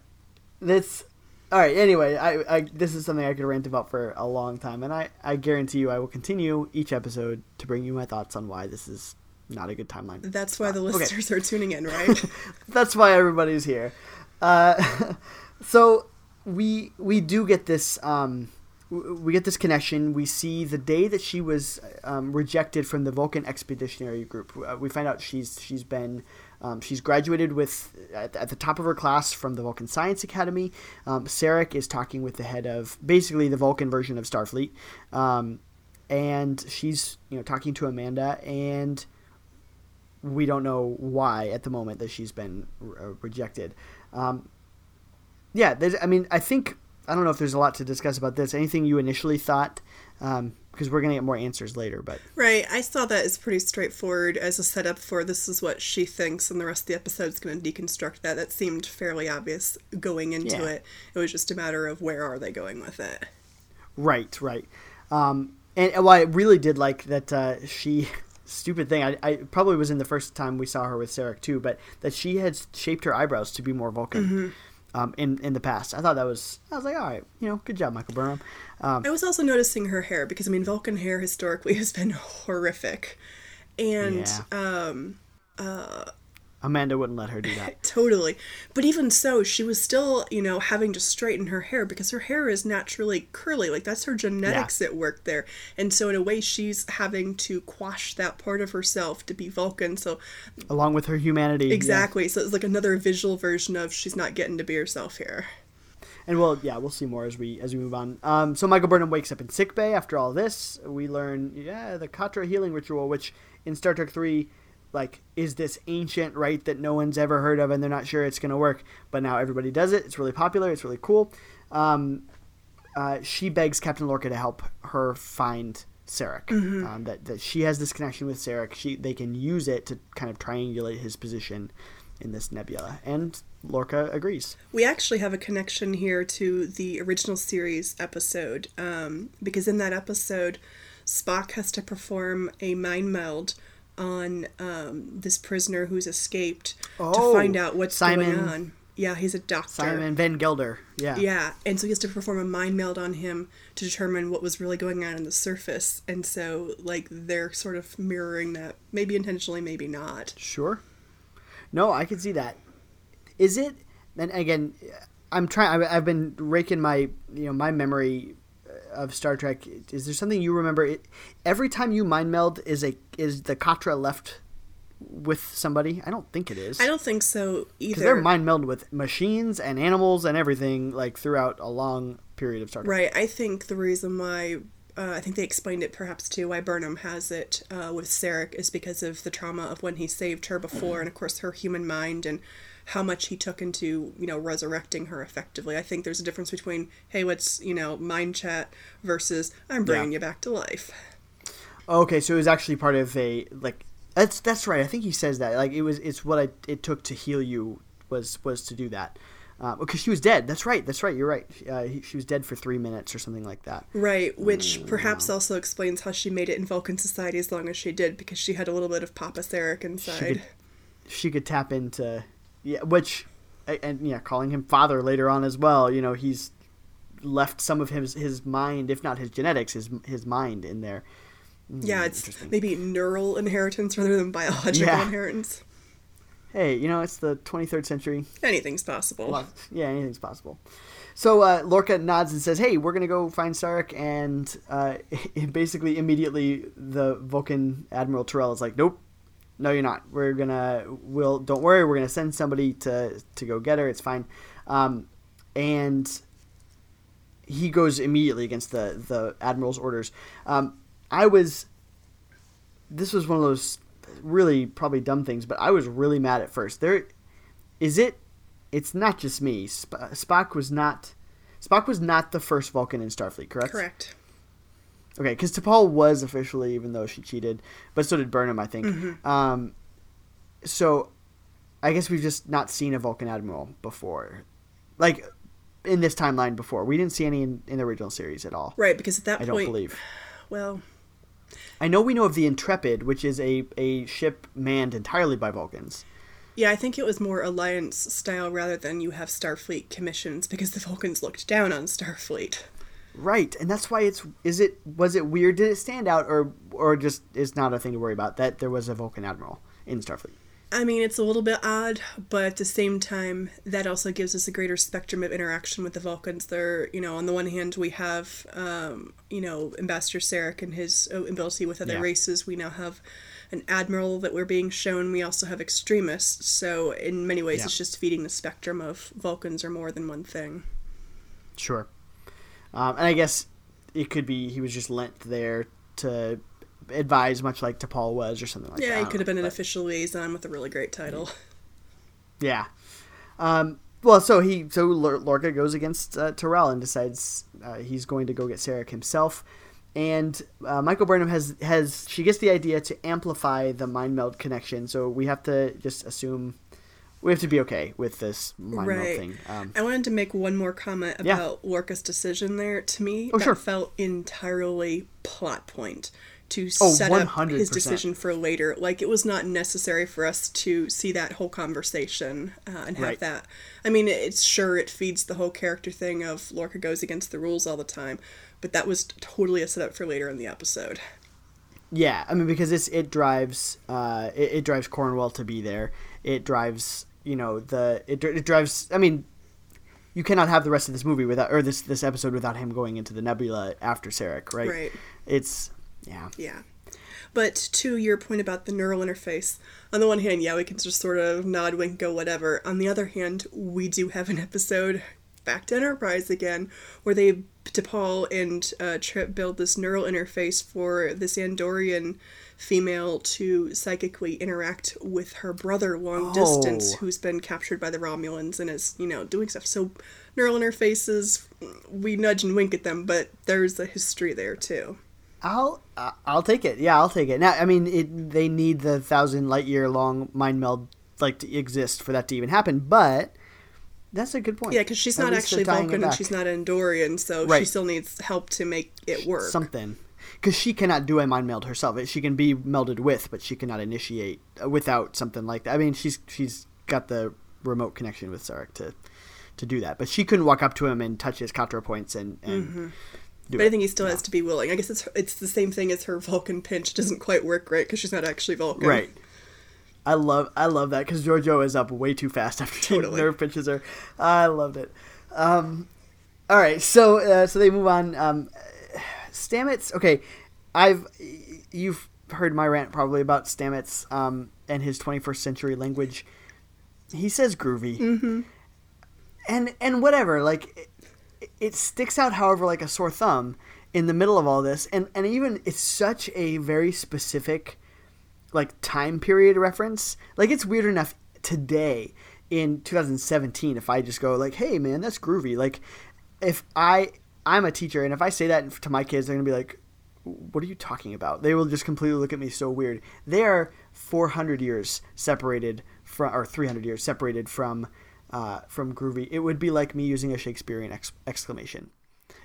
this, all right. Anyway, I, I this is something I could rant about for a long time, and I, I guarantee you, I will continue each episode to bring you my thoughts on why this is not a good timeline. That's why the okay. listeners are tuning in, right? That's why everybody's here. Uh, so we we do get this um, we get this connection. We see the day that she was um, rejected from the Vulcan Expeditionary Group. Uh, we find out she's she's been um, she's graduated with at, at the top of her class from the Vulcan Science Academy. Um, Sarek is talking with the head of basically the Vulcan version of Starfleet, um, and she's you know talking to Amanda and we don't know why at the moment that she's been uh, rejected. Um, yeah, there's, I mean, I think I don't know if there's a lot to discuss about this. Anything you initially thought? Because we're gonna get more answers later, but Right. I saw that as pretty straightforward as a setup for this is what she thinks, and the rest of the episode is going to deconstruct that. That seemed fairly obvious going into Yeah. it. It was just a matter of where are they going with it. right, right. Um, and, well, I really did like that uh, she. Stupid thing. I, I probably was in the first time we saw her with Sarek too, but that she had shaped her eyebrows to be more Vulcan. Um, in in the past, I thought that was. I was like, all right, you know, good job, Michael Burnham. Um, I was also noticing her hair because I mean Vulcan hair historically has been horrific, and Yeah. um, uh, Amanda wouldn't let her do that. Totally. But even so, she was still, you know, having to straighten her hair because her hair is naturally curly. Like, that's her genetics Yeah. at work there. And so, in a way, she's having to quash that part of herself to be Vulcan. So, Along with her humanity. yeah. exactly. So, it's like another visual version of she's not getting to be herself here. And well, yeah, we'll see more as we as we move on. Um, so Michael Burnham wakes up in sickbay after all this. We learn, yeah, the Katra healing ritual, which in Star Trek Three, like, is this ancient right that no one's ever heard of, and they're not sure it's going to work. But now everybody does it. It's really popular. It's really cool. Um, uh, she begs Captain Lorca to help her find Sarek. Um, that that she has this connection with Sarek. She they can use it to kind of triangulate his position in this nebula, and Lorca agrees. We actually have a connection here to the original series episode um, because in that episode, Spock has to perform a mind meld on um, this prisoner who's escaped Oh, to find out what's Simon- going on. Yeah, he's a doctor. Simon Van Gelder. Yeah. Yeah, and so he has to perform a mind meld on him to determine what was really going on on the surface. And so, like, they're sort of mirroring that, maybe intentionally, maybe not. Sure. No, I can see that. Is it? And again, I'm trying. I've been raking my you know my memory of Star Trek. Is there something you remember? It, every time you mind meld, is a is the Katra left with somebody? I don't think it is. I don't think so because either. they're mind melded with machines and animals and everything like throughout a long period of Star Trek. Right. I think the reason why uh, I think they explained it perhaps too why Burnham has it uh, with Sarek is because of the trauma of when he saved her before, and of course her human mind and how much he took into you know resurrecting her effectively. I think there's a difference between hey let's you know mind chat versus I'm bringing Yeah. you back to life. Okay, so it was actually part of a like that's that's right. I think he says that like it was it's what I it took to heal you was was to do that because she was dead. That's right. That's right. You're right. Uh, he, she was dead for three minutes or something like that. Right, which Mm, perhaps also explains how she made it in Vulcan society as long as she did because she had a little bit of Papa Sarek inside. could- She could tap into yeah, which and yeah, calling him father later on as well. You know, he's left some of his his mind, if not his genetics, his his mind in there. yeah, it's maybe neural inheritance rather than biological Yeah. inheritance. Hey, you know, it's the 23rd century. Anything's possible. Well, yeah, anything's possible. So uh, Lorca nods and says, "Hey, we're gonna go find Sarek," and uh, basically immediately the Vulcan Admiral Terral is like, "Nope, no, you're not. We're gonna, we'll, don't worry, we're gonna send somebody to to go get her. It's fine." Um, and he goes immediately against the the Admiral's orders. Um, I was, this was one of those really probably dumb things, but I was really mad at first. There, is it it's not just me. Sp- Spock was not Spock was not the first Vulcan in Starfleet, correct? Correct. Okay, because T'Pol was officially, even though she cheated, but so did Burnham, I think. Mm-hmm. Um, so I guess we've just not seen a Vulcan admiral before, like in this timeline before. We didn't see any in, in the original series at all. Right, because at that I don't believe. well, I know we know of the Intrepid, which is a a ship manned entirely by Vulcans. yeah, I think it was more alliance style rather than you have Starfleet commissions because the Vulcans looked down on Starfleet. Right, and that's why it's is it was it weird? Did it stand out, or or just is not a thing to worry about that there was a Vulcan admiral in Starfleet? I mean, it's a little bit odd, but at the same time, that also gives us a greater spectrum of interaction with the Vulcans. They're, you know, on the one hand, we have, um, you know, Ambassador Sarek and his uh, ability with other Yeah. races. We now have an admiral that we're being shown. We also have extremists. So, in many ways, Yeah. it's just feeding the spectrum of Vulcans are more than one thing. Sure. Um, and I guess it could be he was just lent there to advise, much like T'Pol was, or something like that. Yeah, he could have know, been an but- official liaison with a really great title. Yeah. Um, well, so he so Lor- Lorca goes against uh, Terral and decides uh, he's going to go get Sarek himself. And uh, Michael Burnham has has she gets the idea to amplify the mind meld connection. So we have to just assume we have to be okay with this mind Right. thing. Um, I wanted to make one more comment Yeah. about Lorca's decision there. To me, Oh, that sure. felt entirely plot point to Oh, set up 100%. his decision for later. Like it was not necessary for us to see that whole conversation uh, and have Right. that. I mean, it's sure it feeds the whole character thing of Lorca goes against the rules all the time, but that was totally a setup for later in the episode. Yeah, I mean because it's it drives uh, it, it drives Cornwell to be there, It drives you know the it, it drives. I mean, you cannot have the rest of this movie without or this this episode without him going into the nebula after Sarek, right? Right. It's yeah. Yeah. But to your point about the neural interface, on the one hand, yeah, we can just sort of nod, wink, go, whatever. On the other hand, we do have an episode, back to Enterprise again, where they, T'Pol and uh, Trip build this neural interface for this Andorian female to psychically interact with her brother long distance, Oh. who's been captured by the Romulans and is, you know, doing stuff. So, neural interfaces, we nudge and wink at them, but there's a history there too. I'll uh, I'll take it. Yeah, I'll take it. Now, I mean, it, they need the thousand light year long mind meld like to exist for that to even happen. But that's a good point. Yeah, because she's At not actually Vulcan and she's not Andorian, so she still needs help to make it work. something because she cannot do a mind meld herself. She can be melded with, but she cannot initiate uh, without something like that. I mean, she's she's got the remote connection with Sarek to to do that, but she couldn't walk up to him and touch his Katra points and and Mm-hmm. but it. I think he still has to be willing. I guess it's it's the same thing as her Vulcan pinch. Doesn't quite work right because she's not actually Vulcan. Right. I love I love that because Georgiou is up way too fast after Totally. nerve pinches her. I loved it. Um, all right, so uh, so they move on. Um, Stamets. Okay, I've you've heard my rant probably about Stamets um, and his 21st century language. He says groovy, mm-hmm. and and whatever. Like it, it sticks out, however, like a sore thumb in the middle of all this, and and even it's such a very specific like time period reference. Like it's weird enough today in 2017 if I just go like, "Hey man, that's groovy." Like if I I'm a teacher and if I say that to my kids, they're going to be like, "What are you talking about?" They will just completely look at me so weird. They are 400 years separated from or 300 years separated from uh, from groovy. It would be like me using a Shakespearean ex- exclamation.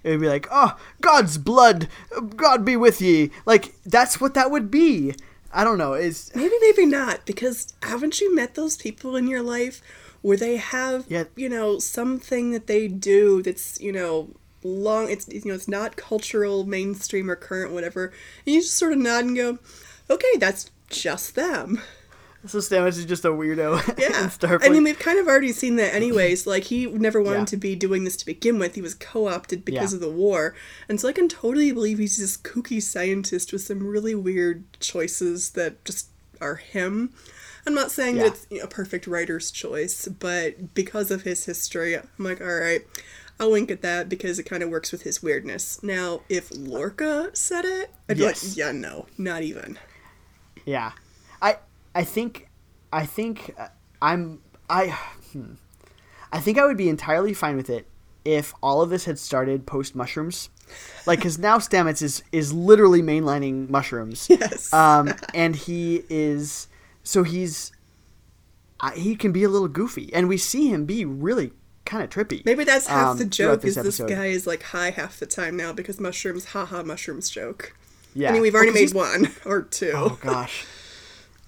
It would be like, "Oh, God's blood, God be with ye." Like that's what that would be. I don't know. Is Maybe, maybe not, because haven't you met those people in your life where they have, Yeah. you know, something that they do that's, you know, long, it's, you know, it's not cultural, mainstream, or current, whatever, and you just sort of nod and go, okay, that's just them. so Stamets is just a weirdo Yeah. I mean, we've kind of already seen that anyways. Like, he never wanted Yeah. to be doing this to begin with. He was co opted because Yeah. of the war. And so I can totally believe he's this kooky scientist with some really weird choices that just are him. I'm not saying Yeah. that it's a perfect writer's choice, but because of his history, I'm like, all right, I'll wink at that because it kind of works with his weirdness. Now, if Lorca said it, I'd Yes. be like, yeah, no, not even. Yeah, I I think I think uh, I'm I hmm. I think I would be entirely fine with it if all of this had started post mushrooms, like because now Stamets is is literally mainlining mushrooms. Yes. Um, and he is so he's uh, he can be a little goofy, and we see him be really kind of trippy. Maybe that's half um, the joke is this guy is like high half the time now because mushrooms, haha, mushrooms joke. Yeah, I mean, we've already Oh, made one or two. Oh gosh.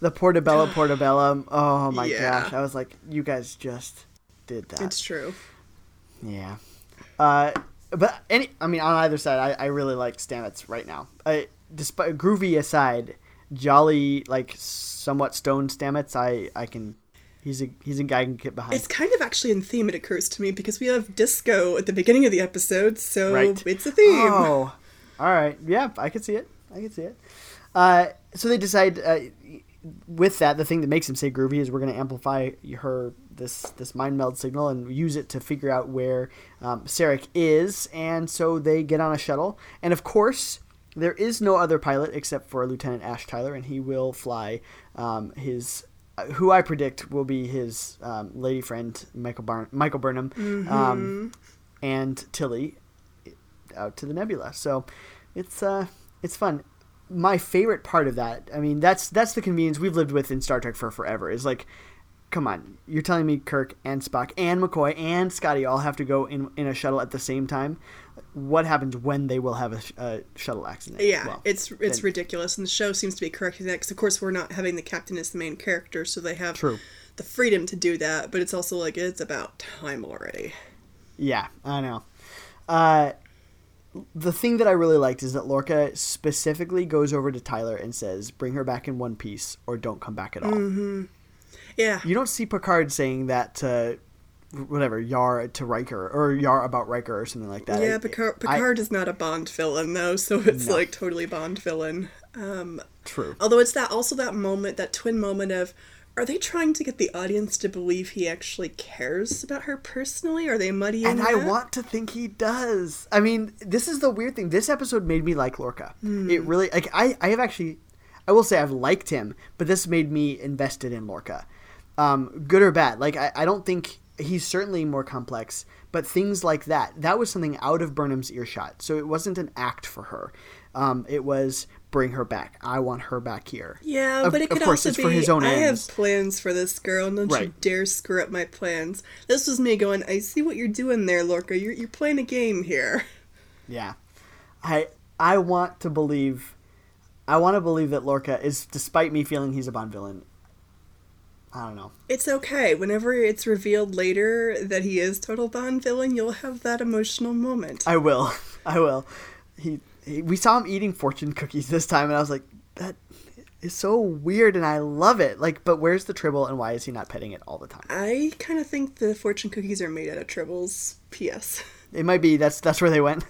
The Portobello Portobello. Oh my Yeah. gosh. I was like, you guys just did that. It's true. Yeah. Uh, but any, I mean, on either side, I, I really like Stamets right now. I, despite groovy aside, jolly like somewhat stoned Stamets, I I can. He's a he's a guy I can get behind. It's kind of actually in theme, it occurs to me, because we have disco at the beginning of the episode, so Right. it's a theme. Oh, all right. Yeah, I can see it. I can see it. Uh, so they decide. Uh, with that, the thing that makes him say groovy is we're going to amplify her this this mind meld signal and use it to figure out where um, Sarek is. And so they get on a shuttle, and of course. There is no other pilot except for Lieutenant Ash Tyler, and he will fly um, his, who I predict will be his um, lady friend Michael Barn- Michael Burnham, um, and Tilly, out to the nebula. So it's uh it's fun. My favorite part of that, I mean, that's that's the convenience we've lived with in Star Trek for forever. Is like, come on, you're telling me Kirk and Spock and McCoy and Scotty all have to go in in a shuttle at the same time. What happens when they will have a, sh- a shuttle accident? Yeah, Well, it's it's then- ridiculous, and the show seems to be correcting that because, of course, we're not having the captain as the main character, so they have True. the freedom to do that. But it's also like it's about time already. Yeah, I know. Uh, the thing that I really liked is that Lorca specifically goes over to Tyler and says, "Bring her back in one piece, or don't come back at all." Yeah. You don't see Picard saying that to whatever Yar to Riker or Yar about Riker or something like that. Yeah, I- Picard, I- is not a Bond villain though, so it's No. like totally Bond villain. Um, true. although it's that also that moment, that twin moment of, are they trying to get the audience to believe he actually cares about her personally? Are they muddying And I that? want to think he does. I mean, this is the weird thing. This episode made me like Lorca. Hmm. It really like I I have actually I will say I've liked him, but this made me invested in Lorca. Um, good or bad. Like I, I don't think he's certainly more complex, but things like that, that was something out of Burnham's earshot. So it wasn't an act for her. Um, it was bring her back. I want her back here. Yeah, Of- but it of could course, also it's be. for his own I ends. have plans for this girl, and don't you dare screw up my plans. This was me going. I see what you're doing there, Lorca. You're you're playing a game here. Yeah. I I want to believe I want to believe that Lorca is despite me feeling he's a Bond villain. I don't know. It's okay. Whenever it's revealed later that he is total Bond villain, you'll have that emotional moment. I will. I will. He, he we saw him eating fortune cookies this time and I was like that is so weird and I love it. Like but where's the tribble and why is he not petting it all the time? I kind of think the fortune cookies are made out of tribbles. P.S. It might be that's that's where they went.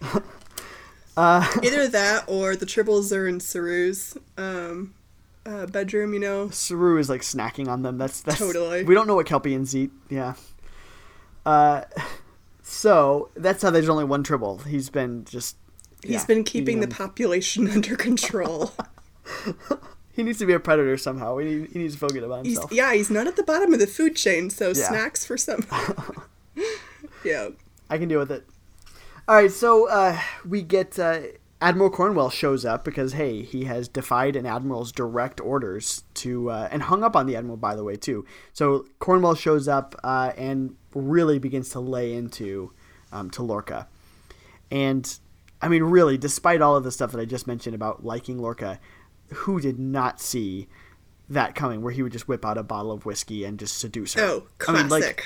uh, Either that or the tribbles are in Saru's um, uh, bedroom. You know. Saru is like snacking on them. That's that's Totally. We don't know what Kelpians eat. Yeah. Uh, so that's how there's only one tribble. He's been just. He's yeah, been keeping the population under control. He needs to be a predator somehow. He, need, he needs to focus on He's, himself. yeah, he's not at the bottom of the food chain, so Yeah. snacks for some. yeah. I can deal with it. All right, so uh, we get uh, Admiral Cornwell shows up because hey, he has defied an admiral's direct orders to uh, and hung up on the admiral by the way too. So Cornwell shows up uh, and really begins to lay into um, to Lorca, and I mean really, despite all of the stuff that I just mentioned about liking Lorca, who did not see that coming? Where he would just whip out a bottle of whiskey and just seduce her. Oh, I classic. mean, like,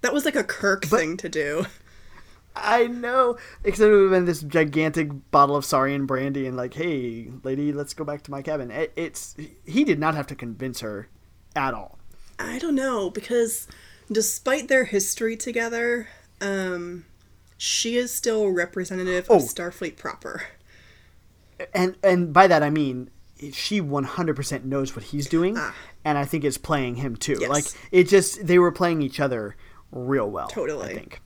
that was like a Kirk thing to do. I know. Except it would have been this gigantic bottle of Saurian brandy and like, hey, lady, let's go back to my cabin. It, it's he did not have to convince her at all. I don't know because despite their history together, um, she is still representative Oh. of Starfleet proper. And and by that I mean she 100% knows what he's doing Ah. and I think is playing him too. Yes. Like it just they were playing each other real well. Totally. I think.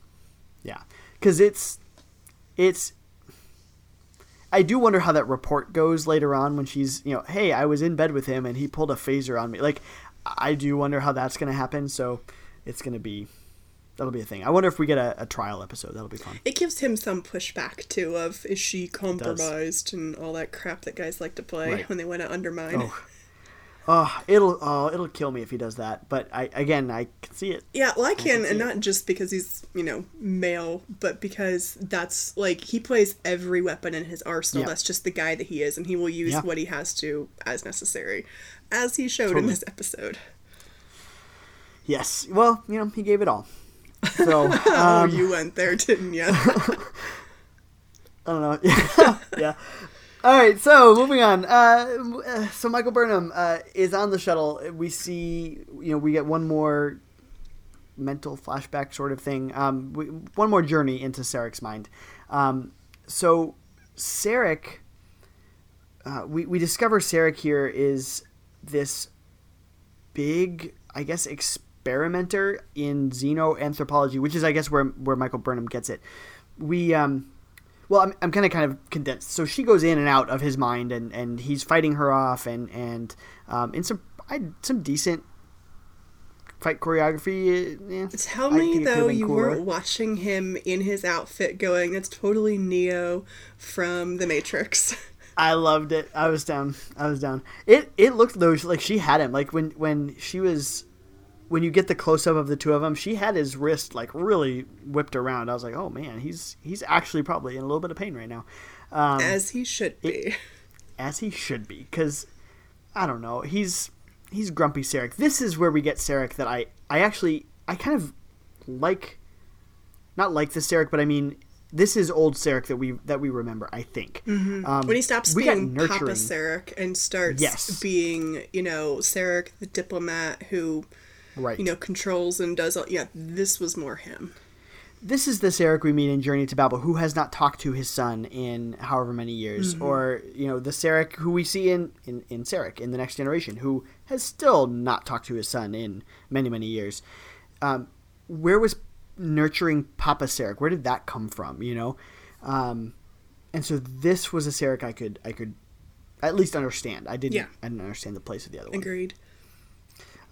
Cuz it's it's I do wonder how that report goes later on when she's, you know, hey, I was in bed with him and he pulled a phaser on me. Like, I do wonder how that's going to happen. So it's going to be, that'll be a thing. I wonder if we get a, a trial episode. That'll be fun. It gives him some pushback too of is she compromised and all that crap that guys like to play Right. when they want to undermine. Oh. Oh, it'll, oh, it'll kill me if he does that. But I, again, I can see it. Yeah, well, I can, see and it. not just because he's, you know, male, but because that's like he plays every weapon in his arsenal. Yeah. That's just the guy that he is, and he will use Yeah. what he has to as necessary, as he showed in this episode. Yes. Well, you know, he gave it all. So, oh, um, you went there, didn't you? I don't know. Yeah. All right. So moving on. Uh, uh, so Michael Burnham uh, is on the shuttle. We see, you know, we get one more mental flashback sort of thing. Um, we, one more journey into Sarek's mind. Um, so Sarek, uh, we we discover Sarek here is this big, I guess, experimenter in xenoanthropology, which is, I guess, where where Michael Burnham gets it. We um, well, I'm, I'm kind of kind of condensed. So she goes in and out of his mind, and, and he's fighting her off, and and um, in some I, some decent fight choreography. eh, Tell me though, you cooler. weren't watching him in his outfit, going, "That's totally Neo from The Matrix." I loved it. I was down. I was down. It it looked though like she had him. Like when when she was when you get the close up of the two of them, she had his wrist like really whipped around. I was like, oh man, he's he's actually probably in a little bit of pain right now, um, as he should be. as he should be. Because I don't know, he's he's grumpy Sarek. This is where we get Sarek that I I actually I kind of like, not like the Sarek, but I mean this is old Sarek that we that we remember. I think mm-hmm. um, when he stops being Papa Sarek and starts yes. being you know Sarek the diplomat who right. you know controls and does all. Yeah, this was more him. This is the Sarek we meet in Journey to Babel, who has not talked to his son in however many years, mm-hmm. or you know the Sarek who we see in, in in Sarek in the Next Generation, who has still not talked to his son in many many years. Um, where was nurturing Papa Sarek? Where did that come from? You know, um, and so this was a Sarek I could I could at least understand. I didn't yeah. I didn't understand the place of the other one. Agreed.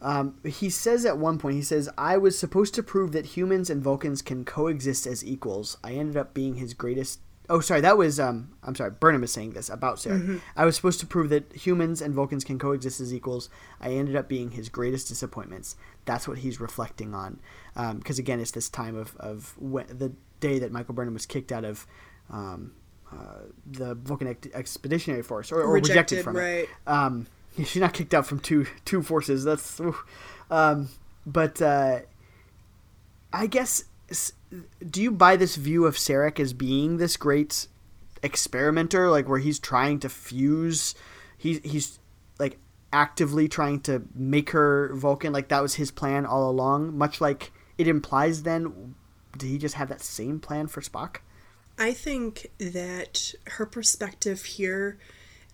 Um, he says at one point, he says, I was supposed to prove that humans and Vulcans can coexist as equals. I ended up being his greatest. Oh, sorry, that was. Um, I'm sorry, Burnham is saying this about Sarek. Mm-hmm. I was supposed to prove that humans and Vulcans can coexist as equals. I ended up being his greatest disappointments. That's what he's reflecting on. Because, um, again, it's this time of, of when, the day that Michael Burnham was kicked out of. Um, uh, the Vulcan Expeditionary Force, or, or rejected, rejected, from right. it. She's not kicked out from two two forces. That's, um, but uh, I guess do you buy this view of Sarek as being this great experimenter, like where he's trying to fuse, he's he's like actively trying to make her Vulcan, like that was his plan all along. Much like it implies, then did he just have that same plan for Spock? I think that her perspective here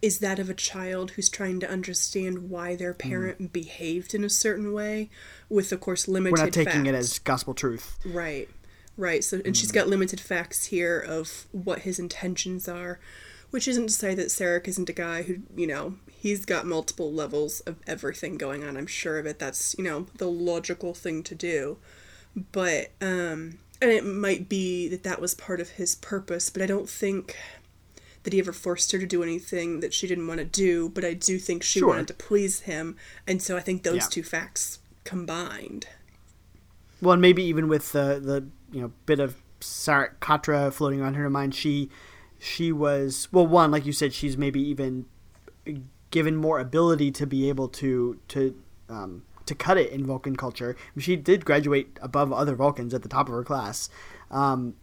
is that of a child who's trying to understand why their hmm. parent mm. behaved in a certain way with of course limited we're not taking facts. it as gospel truth right right so and mm. she's got limited facts here of what his intentions are which isn't to say that Sarek isn't a guy who you know he's got multiple levels of everything going on i'm sure of it that's you know the logical thing to do but um and it might be that that was part of his purpose but i don't think that he ever forced her to do anything that she didn't want to do, but I do think she sure. wanted to please him, and so I think those yeah. two facts combined. Well, and maybe even with the the you know bit of Sarek Katra floating on her mind, she she was well one like you said she's maybe even given more ability to be able to to um, to cut it in Vulcan culture. She did graduate above other Vulcans at the top of her class, um,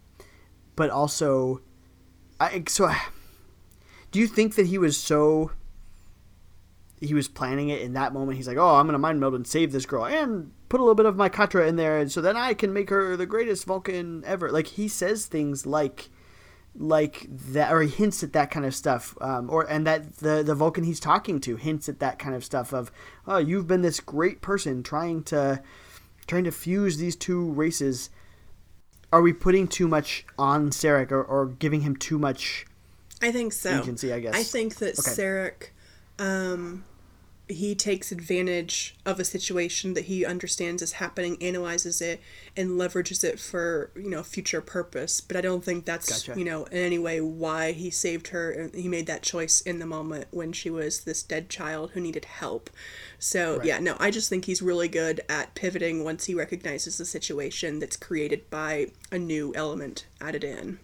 but also, I so do you think that he was so he was planning it in that moment? He's like, "Oh, I'm gonna mind meld and save this girl and put a little bit of my Katra in there, and so then I can make her the greatest Vulcan ever." Like he says things like like that or he hints at that kind of stuff um, or and that the the vulcan he's talking to hints at that kind of stuff of oh you've been this great person trying to trying to fuse these two races are we putting too much on Sarek or, or giving him too much I think so. Agency, I guess. I think that okay. Sarek, um, he takes advantage of a situation that he understands is happening, analyzes it, and leverages it for you know future purpose. But I don't think that's gotcha. you know in any way why he saved her. and He made that choice in the moment when she was this dead child who needed help. So right. yeah, no, I just think he's really good at pivoting once he recognizes the situation that's created by a new element added in.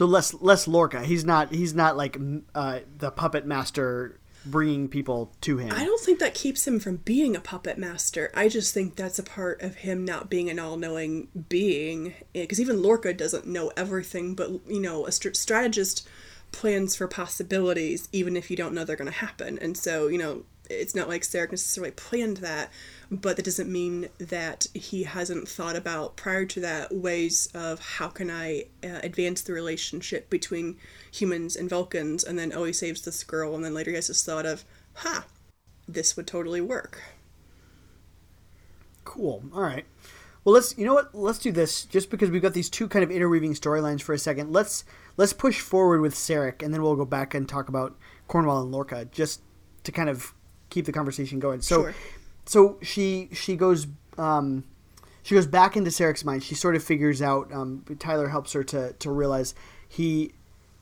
So less less Lorca. He's not he's not like uh, the puppet master bringing people to him. I don't think that keeps him from being a puppet master. I just think that's a part of him not being an all-knowing being. Because even Lorca doesn't know everything, but you know, a st- strategist plans for possibilities even if you don't know they're going to happen. And so, you know, it's not like Sarek necessarily planned that, but that doesn't mean that he hasn't thought about prior to that ways of how can I uh, advance the relationship between humans and Vulcans, and then oh he saves this girl, and then later he has this thought of, ha, huh, this would totally work. Cool. All right. Well, let's you know what? Let's do this just because we've got these two kind of interweaving storylines for a second. Let's let's push forward with Sarek, and then we'll go back and talk about Cornwall and Lorca, just to kind of keep the conversation going. So, sure. So she she goes um, she goes back into Sarek's mind. She sort of figures out. Um, Tyler helps her to to realize he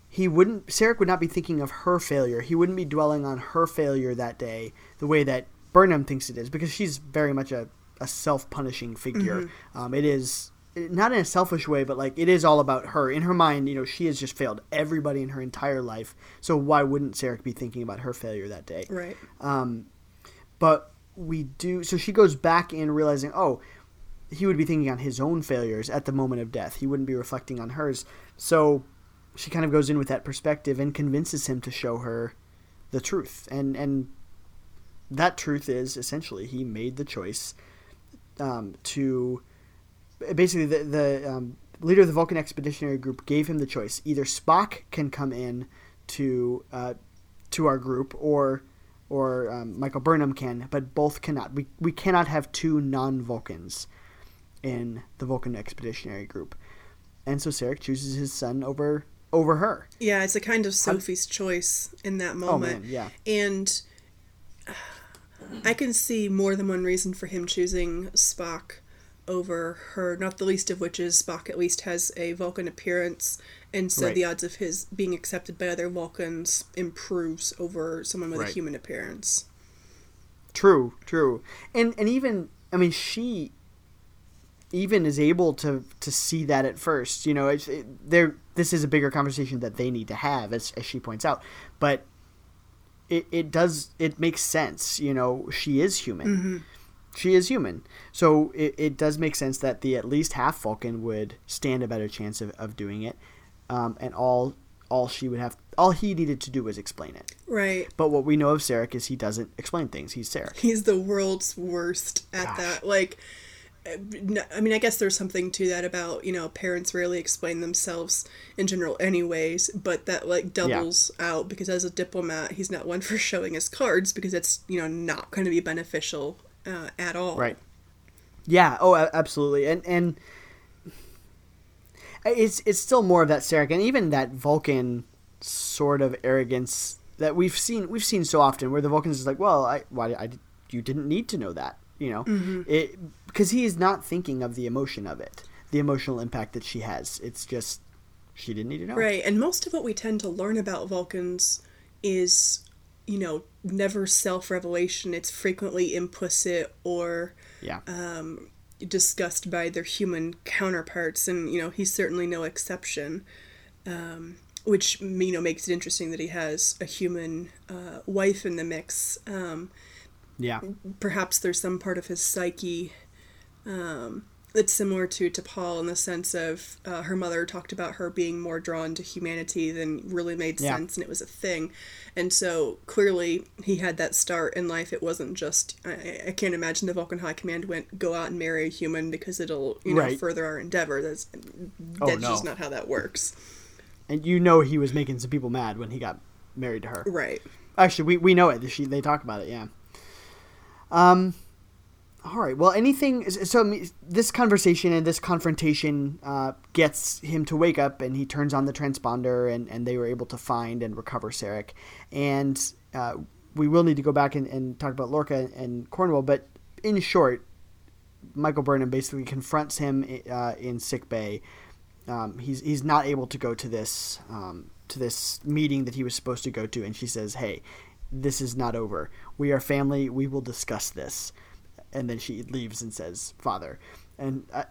he wouldn't Sarek would not be thinking of her failure. He wouldn't be dwelling on her failure that day the way that Burnham thinks it is because she's very much a, a self punishing figure. Mm-hmm. Um, it is not in a selfish way, but like it is all about her. In her mind, you know, she has just failed everybody in her entire life. So why wouldn't Sarek be thinking about her failure that day? Right. Um, but we do. So she goes back in realizing, oh, he would be thinking on his own failures at the moment of death. He wouldn't be reflecting on hers. So she kind of goes in with that perspective and convinces him to show her the truth. And and that truth is essentially he made the choice um, to basically the the um, leader of the Vulcan Expeditionary Group gave him the choice: either Spock can come in to uh, to our group, or or um, Michael Burnham can, but both cannot. We we cannot have two non Vulcans in the Vulcan Expeditionary Group, and so Sarek chooses his son over over her. Yeah, it's a kind of Sophie's choice in that moment. Oh man, yeah, And I can see more than one reason for him choosing Spock over her, not the least of which is Spock at least has a Vulcan appearance, and so Right. the odds of his being accepted by other Vulcans improves over someone with a human appearance. True, true, and and even I mean she even is able to to see that at first. You know, it, there. This is a bigger conversation that they need to have, as as she points out. But it it does it makes sense. You know, she is human. Mm-hmm. She is human, so it, it does make sense that the at least half Vulcan would stand a better chance of, of doing it, um, and all all she would have all he needed to do was explain it. Right. But what we know of Sarek is he doesn't explain things. He's Sarek. He's the world's worst at Gosh. that. Like, n- I mean, I guess there's something to that about, you know, parents rarely explain themselves in general, anyways, but that, like, doubles out because as a diplomat, he's not one for showing his cards because it's, you know, not going to be beneficial uh, at all. Right. Yeah. Oh, absolutely. And and it's it's still more of that Sarek, and even that Vulcan sort of arrogance that we've seen we've seen so often, where the Vulcans is like, well, I why I you didn't need to know that, you know, it because he is not thinking of the emotion of it, the emotional impact that she has. It's just she didn't need to know. Right, and most of what we tend to learn about Vulcans is, you know, never self revelation. It's frequently implicit or Yeah. discussed by their human counterparts, and you know he's certainly no exception. Um, which you know makes it interesting that he has a human uh, wife in the mix. Um, yeah. perhaps there's some part of his psyche um, that's similar to to T'Pol in the sense of uh, her mother talked about her being more drawn to humanity than really made Yeah. sense, and it was a thing. And so clearly he had that start in life. It wasn't just I, I can't imagine the Vulcan High Command went go out and marry a human because it'll you know Right. further our endeavor. That's Oh, that's no. just not how that works. And you know he was making some people mad when he got married to her. Right. Actually, we, we know it. She, they talk about it. Yeah. Um. All right. Well, anything. So this conversation and this confrontation uh, gets him to wake up, and he turns on the transponder, and, and they were able to find and recover Sarek. And uh, we will need to go back and, and talk about Lorca and Cornwall, but in short, Michael Burnham basically confronts him uh, in sick bay. Um, he's he's not able to go to this um, to this meeting that he was supposed to go to, and she says, "Hey, this is not over. We are family. We will discuss this." And then she leaves and says, "Father," and I,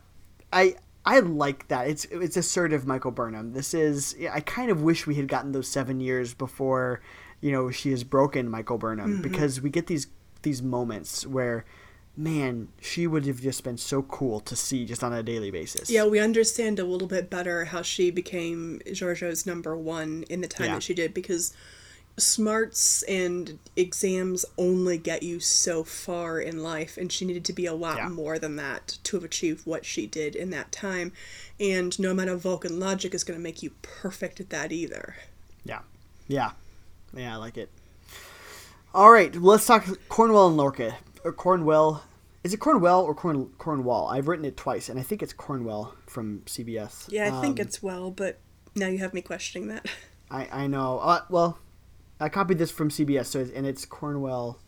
I I like that. It's it's assertive, Michael Burnham. This is. I kind of wish we had gotten those seven years before, you know, she has broken Michael Burnham mm-hmm. because we get these these moments where, man, she would have just been so cool to see just on a daily basis. Yeah, we understand a little bit better how she became Georgiou's number one in the time Yeah. that she did because smarts and exams only get you so far in life, and she needed to be a lot Yeah. more than that to have achieved what she did in that time. And no amount of Vulcan logic is going to make you perfect at that either. Yeah. Yeah. Yeah, I like it. All right, let's talk Cornwell and Lorca. Or Cornwell. Is it Cornwell or Corn Cornwall? I've written it twice, and I think it's Cornwell from CBS. Yeah, I think Um, it's well, but now you have me questioning that. I I know. Uh, well, I copied this from CBS, so it's, and it's Cornwell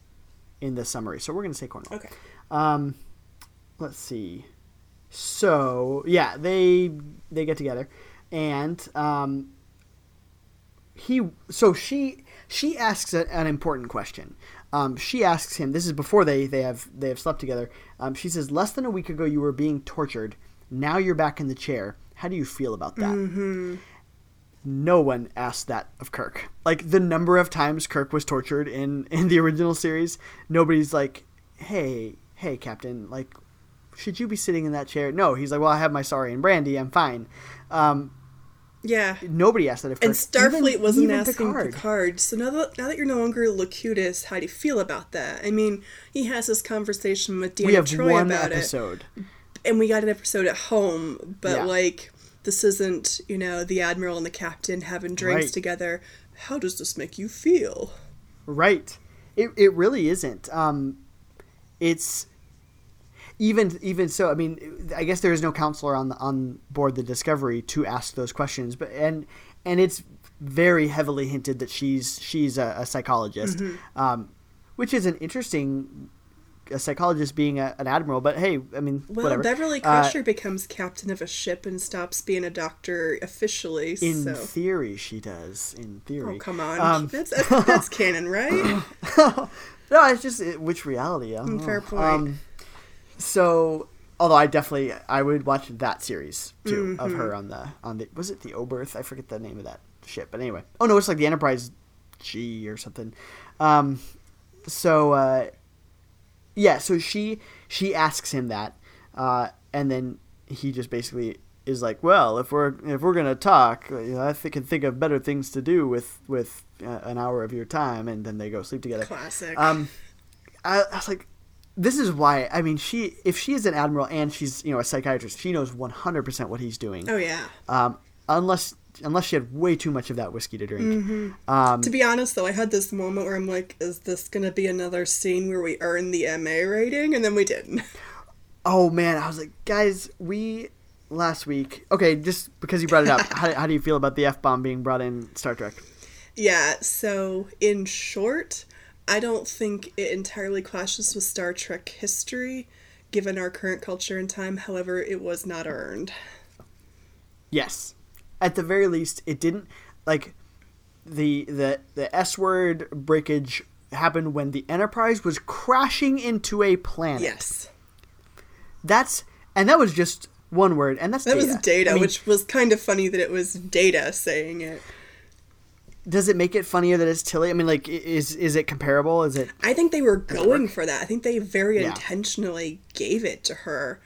in the summary. So we're gonna say Cornwell. Okay. Um, let's see. So yeah, they they get together, and um, he so she she asks a, an important question. Um, she asks him. This is before they they have they have slept together. Um, she says, "Less than a week ago, you were being tortured. Now you're back in the chair. How do you feel about that?" No one asked that of Kirk. Like the number of times Kirk was tortured in in the original series, nobody's like, "Hey, hey, Captain, like, should you be sitting in that chair? No, he's like, well, I have my Saurian brandy, I'm fine. Um, Yeah. nobody asked that of And Starfleet Even- wasn't even asking Picard. So now that now that you're no longer Locutus, how do you feel about that? I mean, he has this conversation with Deanna We have Troi one about episode. it, and we got an episode at home. But Yeah. like, this isn't you know the admiral and the captain having drinks Right. together. How does this make you feel? Right. It it really isn't. Um, it's even even so. I mean, I guess there is no counselor on the, on board the Discovery to ask those questions, but and and it's very heavily hinted that she's she's a, a psychologist, um, which is an interesting. A psychologist being a, an admiral, but hey, I mean, Well, whatever. Beverly Uh, Crusher becomes captain of a ship and stops being a doctor officially. in so. theory, she does. In theory, Oh come on, Um, that's, that's that's canon, right? no, it's just it, which reality. I don't Mm, fair know. point. Um, so, although I definitely I would watch that series too of Mm-hmm. her on the on the was it the Oberth? I forget the name of that ship, but anyway. Oh no, it's like the Enterprise G or something. Um, so uh, yeah, so she she asks him that, uh, and then he just basically is like, well, if we're if we're gonna talk, you know, I think, can think of better things to do with with uh, an hour of your time, and then they go sleep together. Classic. Um, I, I was like, this is why. I mean, she if she is an admiral and she's you know a psychiatrist, she knows one hundred percent what he's doing. oh yeah. Um, unless unless she had way too much of that whiskey to drink. Mm-hmm. Um, To be honest, though, I had this moment where I'm like, "Is this gonna be another scene where we earn the MA rating?" And then we didn't. oh man, I was like, guys, we last week. Okay, just because you brought it up, how, how do you feel about the f bomb being brought in Star Trek? yeah. So, in short, I don't think it entirely clashes with Star Trek history, given our current culture and time. However, it was not earned. Yes. At the very least, it didn't like the the the S word breakage happened when the Enterprise was crashing into a planet. Yes, That's and that was just one word, and that's that data. was Data, I mean, which was kind of funny that it was Data saying it. does it make it funnier that it's Tilly? I mean, like, is is it comparable? Is it? I think they were going for that. I think they very Yeah. intentionally gave it to her.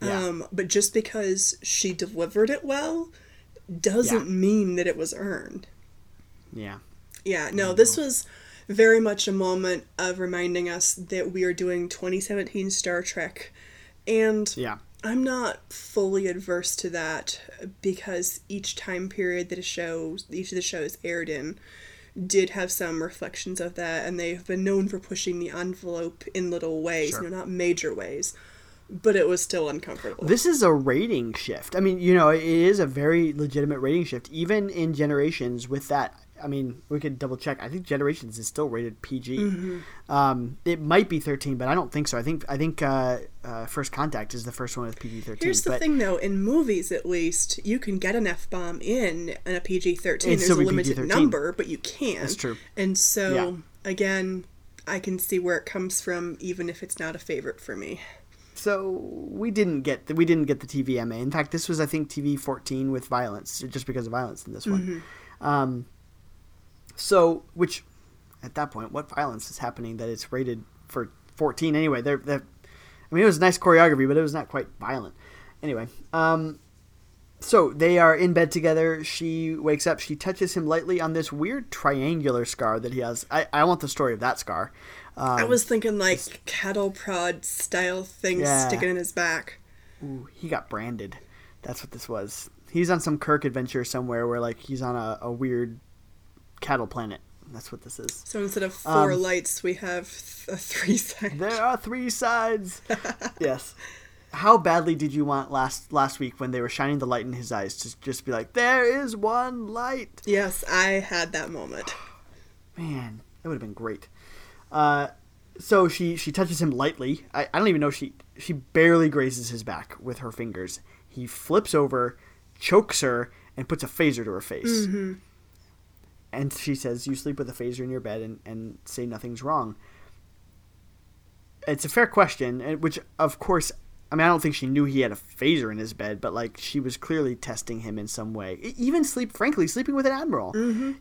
Yeah. Um, but just because she delivered it well doesn't Yeah. mean that it was earned. Yeah. Yeah, no, mm-hmm. this was very much a moment of reminding us that we are doing 2017 Star Trek. And Yeah. I'm not fully adverse to that because each time period that a show, each of the shows aired in, did have some reflections of that, and they've been known for pushing the envelope in little ways, Sure. you know, not major ways, but it was still uncomfortable. This is a rating shift. I mean, you know, it is a very legitimate rating shift, even in Generations. With that, I mean, we could double check. I think Generations is still rated PG. Mm-hmm. Um, it might be 13, but I don't think so. I think I think uh, uh, First Contact is the first one with PG 13. Here's the but thing, though. In movies, at least, you can get an F bomb in in a PG thirteen. There's a limited PG-13. number, but you can. That's true. And so, Yeah. again, I can see where it comes from, even if it's not a favorite for me. So we didn't get the, we didn't get the TVMA. In fact, this was I think TV 14 with violence, just because of violence in this one. Um, so which at that point, what violence is happening that it's rated for 14 anyway? They're, they're I mean, it was nice choreography, but it was not quite violent. Anyway, um, so they are in bed together. She wakes up. She touches him lightly on this weird triangular scar that he has. I, I want the story of that scar. Um, I was thinking like cattle prod style thing Yeah. sticking in his back. Ooh, he got branded. That's what this was. He's on some Kirk adventure somewhere where like he's on a, a weird cattle planet. That's what this is. So instead of four Um, lights, we have th- a three side. There are three sides. yes. How badly did you want last last week when they were shining the light in his eyes to just be like, "There is one light." Yes, I had that moment. Man, that would have been great. Uh, so she she touches him lightly. I, I don't even know she she barely grazes his back with her fingers. He flips over, chokes her, and puts a phaser to her face. And she says, "You sleep with a phaser in your bed and, and say nothing's wrong." It's a fair question, and which of course, I mean, I don't think she knew he had a phaser in his bed, but like she was clearly testing him in some way. Even sleep, frankly, sleeping with an admiral,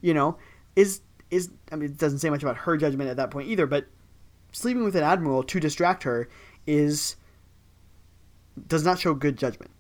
you know, is is I mean, it doesn't say much about her judgment at that point either, but sleeping with an admiral to distract her is does not show good judgment.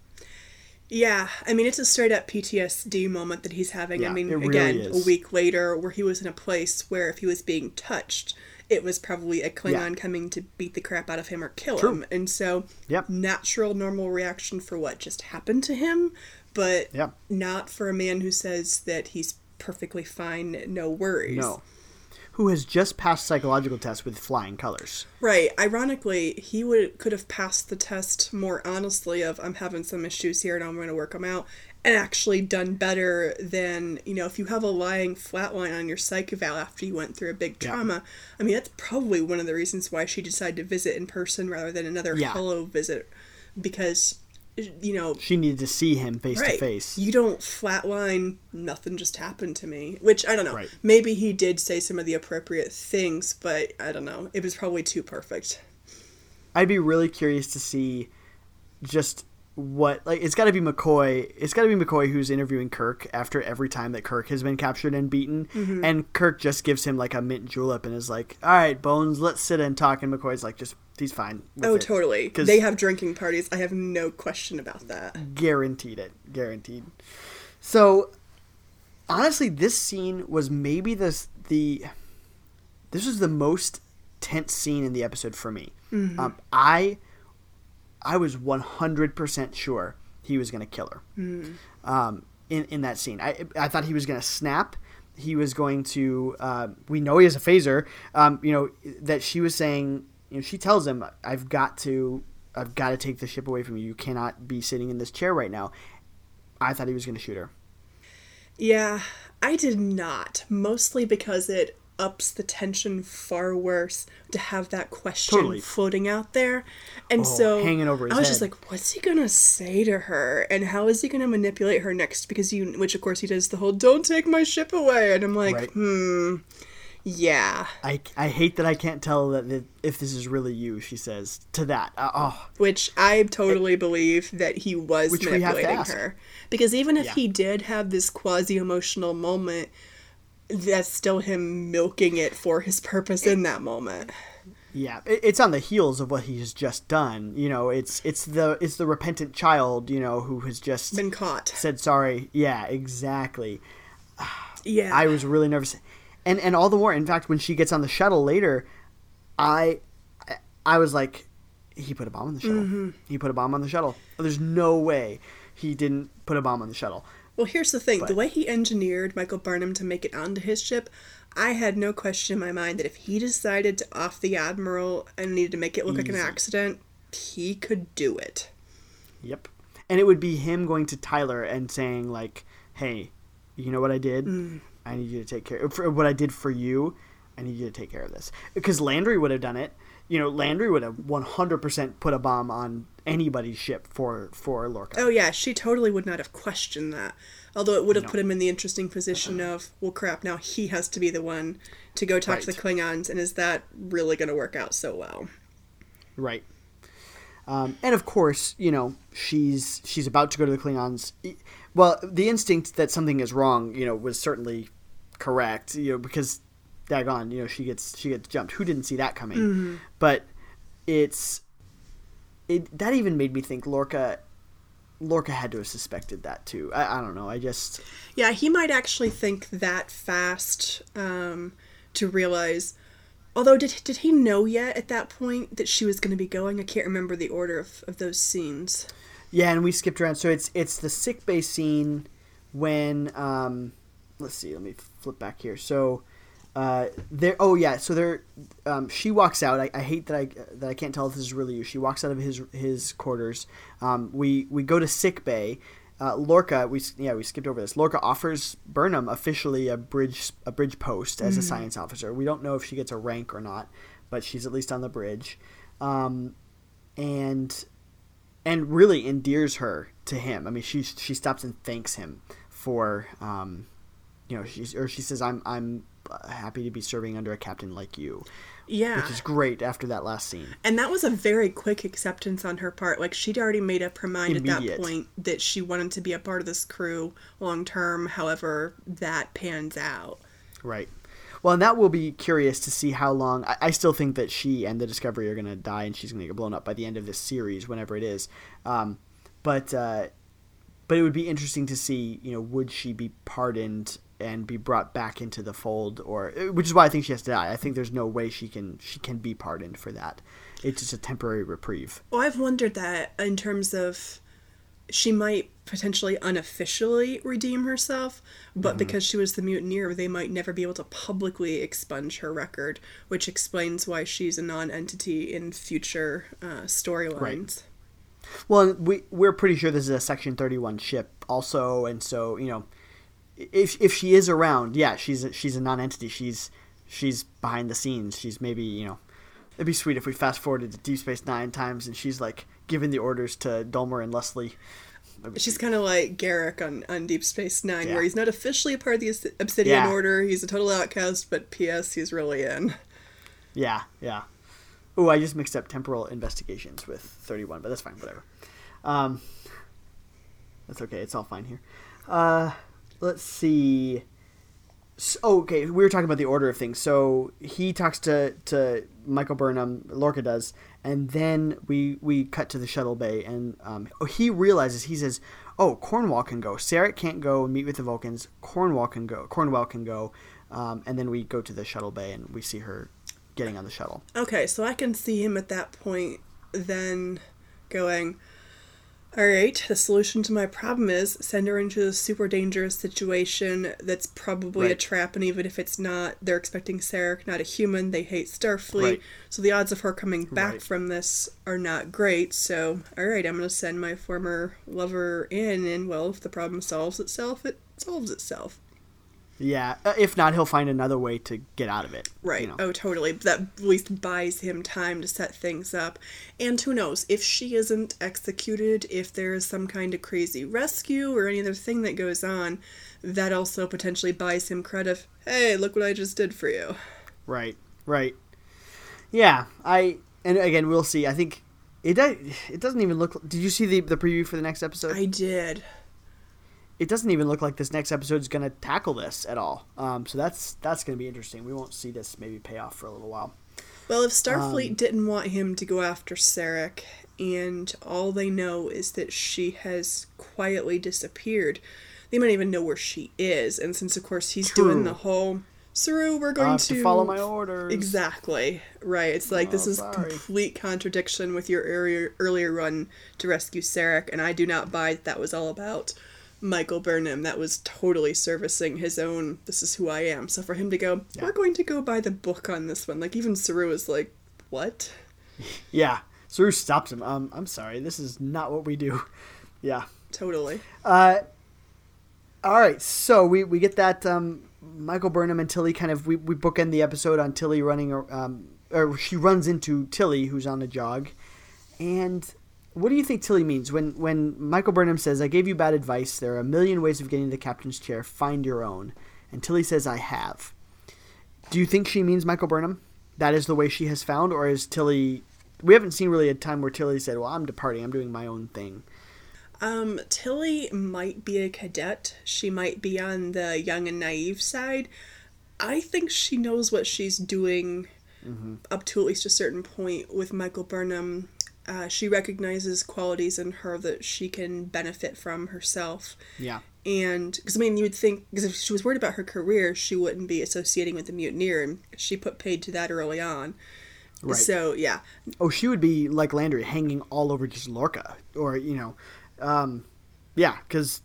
Yeah, I mean it's a straight up PTSD moment that he's having. I mean, really again, is. a week later, where he was in a place where if he was being touched, it was probably a Klingon Yeah. coming to beat the crap out of him or kill True. him, and so Yep. natural, normal reaction for what just happened to him, but Yep. not for a man who says that he's perfectly fine, no worries. No. Who has just passed psychological tests with flying colors. Right. Ironically, he would could have passed the test more honestly of I'm having some issues here and I'm going to work them out and actually done better than, you know, if you have a lying flatline on your psych eval after you went through a big Yeah. trauma. I mean, that's probably one of the reasons why she decided to visit in person rather than another Yeah. hello visit because you know, She needed to see him face right. to face. You don't flatline, nothing just happened to me. Which, I don't know. Right. Maybe he did say some of the appropriate things, but I don't know. It was probably too perfect. I'd be really curious to see just what like it's got to be McCoy. It's got to be McCoy who's interviewing Kirk after every time that Kirk has been captured and beaten, Mm-hmm. and Kirk just gives him like a mint julep and is like, "All right, Bones, let's sit and talk." And McCoy's like, "Just he's fine." Oh, it." totally. They have drinking parties. I have no question about that. guaranteed it guaranteed so honestly this scene was maybe the the this was the most tense scene in the episode for me um, i i was 100% sure he was going to kill her um, in, in that scene I, I thought he was going to snap he was going to uh, we know he has a phaser um, you know that she was saying you know she tells him i've got to i've got to take the ship away from you you cannot be sitting in this chair right now i thought he was going to shoot her Yeah, I did not. Mostly because it ups the tension far worse to have that question Totally. floating out there. And Oh, so hanging over his I was just like, what's he gonna say to her? And how is he gonna manipulate her next? Because you which of course he does the whole don't take my ship away and I'm like, Right. hmm yeah. I, I hate that I can't tell that, if this is really you, she says to that. Uh, oh, Which I totally believe that he was Which we have to manipulating her. Because even if Yeah. he did have this quasi emotional moment, that's still him milking it for his purpose in that moment. yeah, it's on the heels of what he has just done. You know, it's it's the it's the repentant child, you know, who has just Been caught. said sorry. Yeah, exactly. Yeah. I was really nervous, and and all the more. In fact, when she gets on the shuttle later, I I- was like, he put a bomb on the shuttle. Mm-hmm. He put a bomb on the shuttle. There's no way he didn't put a bomb on the shuttle. well, here's the thing the way he engineered Michael Burnham to make it onto his ship, I had no question in my mind that if he decided to off the Admiral and needed to make it look like an accident, he could do it. Yep. And it would be him going to Tyler and saying like, "Hey, you know what I did? I need you to take care for what I did for you. I need you to take care of this." Because Landry would have done it. You know, Landry would have 100% put a bomb on anybody's ship for for Lorca. Oh yeah, she totally would not have questioned that. Although it would have put him in the interesting position of, well, crap, now he has to be the one to go talk to the Klingons, and is that really going to work out so well? Right. Um, and of course, you know, she's she's about to go to the Klingons. Well, the instinct that something is wrong, you know, was certainly correct. You know, because daggone, you know, she gets she gets jumped. Who didn't see that coming? But it's it that even made me think Lorca Lorca had to have suspected that too. I, I don't know. I just Yeah, he might actually think that fast um, to realize. Although, did did he know yet at that point that she was going to be going? I can't remember the order of, of those scenes. Yeah, and we skipped around. So it's it's the sick bay scene when um, let's see. Let me flip back here. So uh, there. Oh yeah. So there. Um, she walks out. I, I hate that I that I can't tell if this is really you. She walks out of his his quarters. Um, we we go to sick bay. Uh, Lorca, we yeah we skipped over this. Lorca offers Burnham officially a bridge a bridge post as a science officer. We don't know if she gets a rank or not, but she's at least on the bridge. Um, and and really endears her to him. I mean, she she stops and thanks him for, um, you know, she's or she says, "I'm I'm happy to be serving under a captain like you," Yeah, which is great after that last scene. and that was a very quick acceptance on her part. Like she'd already made up her mind at that point that she wanted to be a part of this crew long term. However, that pans out. Right. Well, and that will be curious to see how long. I, I still think that she and the Discovery are going to die, and she's going to get blown up by the end of this series, whenever it is. Um, but uh, but it would be interesting to see, you know, would she be pardoned and be brought back into the fold, or which is why I think she has to die. I think there's no way she can she can be pardoned for that. It's just a temporary reprieve. Well, I've wondered that in terms of she might potentially unofficially redeem herself, but mm-hmm. because she was the mutineer, they might never be able to publicly expunge her record, which explains why she's a non-entity in future uh, storylines. Right. Well, we we're pretty sure this is a Section Thirty One ship, also, and so you know, if if she is around, yeah, she's a, she's a non-entity. She's she's behind the scenes. She's maybe you know, it'd be sweet if we fast forwarded to Deep Space Nine times and she's like giving the orders to Dulmur and Lucsly. She's kind of like Garak on, on Deep Space Nine, yeah. where he's not officially a part of the Obsidian yeah. Order. He's a total outcast, but P.S. He's really in. Yeah, yeah. Oh, I just mixed up temporal investigations with 31, but that's fine, whatever. Um, that's okay, it's all fine here. Uh, let's see. So, oh, okay, we were talking about the order of things. So he talks to, to Michael Burnham, Lorca does, and then we we cut to the shuttle bay, and um, he realizes he says, "Oh, Cornwell can go. Sarek can't go and meet with the Vulcans. Cornwell can go. Cornwell can go." Um, and then we go to the shuttle bay, and we see her getting on the shuttle. Okay, so I can see him at that point then going, all right, the solution to my problem is send her into a super dangerous situation that's probably right. a trap, and even if it's not, they're expecting Sarek, not a human. They hate Starfleet, right. so the odds of her coming back right. from this are not great. So, all right, I'm going to send my former lover in, and well, if the problem solves itself, it solves itself. Yeah, uh, if not, he'll find another way to get out of it. Right. You know. Oh, totally. That at least buys him time to set things up. And who knows, if she isn't executed, if there is some kind of crazy rescue or any other thing that goes on, that also potentially buys him credit. Hey, look what I just did for you. Right. Right. Yeah, I and again we'll see. I think it it doesn't even look. Did you see the the preview for the next episode? I did it doesn't even look like this next episode is going to tackle this at all. Um, so that's that's going to be interesting. We won't see this maybe pay off for a little while. Well, if Starfleet um, didn't want him to go after Sarek, and all they know is that she has quietly disappeared, they might even know where she is. And since, of course, he's true. doing the whole Saru, we're going to, to, follow my orders. Exactly. Right. It's like oh, this is sorry. complete contradiction with your earlier earlier run to rescue Sarek, and I do not buy that, that was all about Michael Burnham that was totally servicing his own this is who I am. So for him to go, yeah. we're going to go by the book on this one. Like even Saru is like, What? Yeah. Saru stops him. Um, I'm sorry, this is not what we do. Yeah. Totally. Uh all right, so we, we get that um, Michael Burnham and Tilly kind of we, we bookend the episode on Tilly running um, or she runs into Tilly who's on a jog, and what do you think Tilly means when when Michael Burnham says, "I gave you bad advice. There are a million ways of getting the captain's chair. Find your own." And Tilly says, "I have." Do you think she means Michael Burnham? That is the way she has found, or is Tilly? We haven't seen really a time where Tilly said, "Well, I'm departing. I'm doing my own thing." Um, Tilly might be a cadet. She might be on the young and naive side. I think she knows what she's doing mm-hmm. up to at least a certain point with Michael Burnham uh, she recognizes qualities in her that she can benefit from herself. Yeah. And because I mean, you would think because if she was worried about her career, she wouldn't be associating with the mutineer, and she put paid to that early on. Right. So yeah. Oh, she would be like Landry, hanging all over just Lorca, or you know, um, yeah, because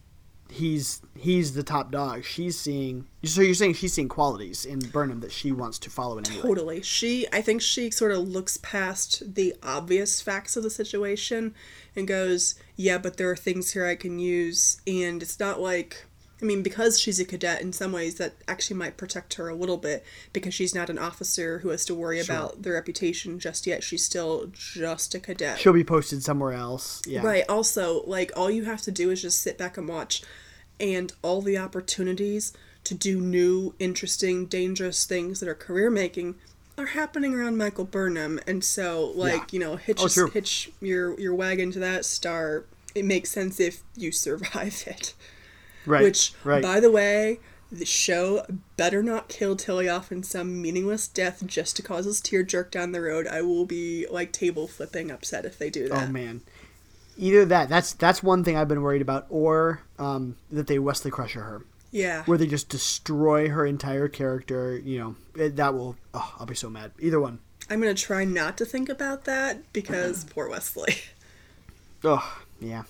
he's he's the top dog. She's seeing. So you're saying she's seeing qualities in Burnham that she wants to follow in Totally. She. I think she sort of looks past the obvious facts of the situation and goes, "Yeah, but there are things here I can use." And it's not like. I mean, because she's a cadet, in some ways, that actually might protect her a little bit because she's not an officer who has to worry sure. about their reputation just yet. She's still just a cadet. She'll be posted somewhere else. Yeah. Right. Also, like, all you have to do is just sit back and watch and all the opportunities to do new, interesting, dangerous things that are career making are happening around Michael Burnham. And so, like, yeah. you know, hitch, oh, hitch your, your wagon to that star. It makes sense if you survive it. Right. Which, right. by the way, the show better not kill Tilly off in some meaningless death just to cause us tear jerk down the road. I will be like table flipping upset if they do that. Oh man, either that. That's that's one thing I've been worried about, or um, that they Wesley Crusher her, Yeah. where they just destroy her entire character. You know, it, that will. Oh, I'll be so mad. Either one. I'm gonna try not to think about that because poor Wesley. Oh yeah.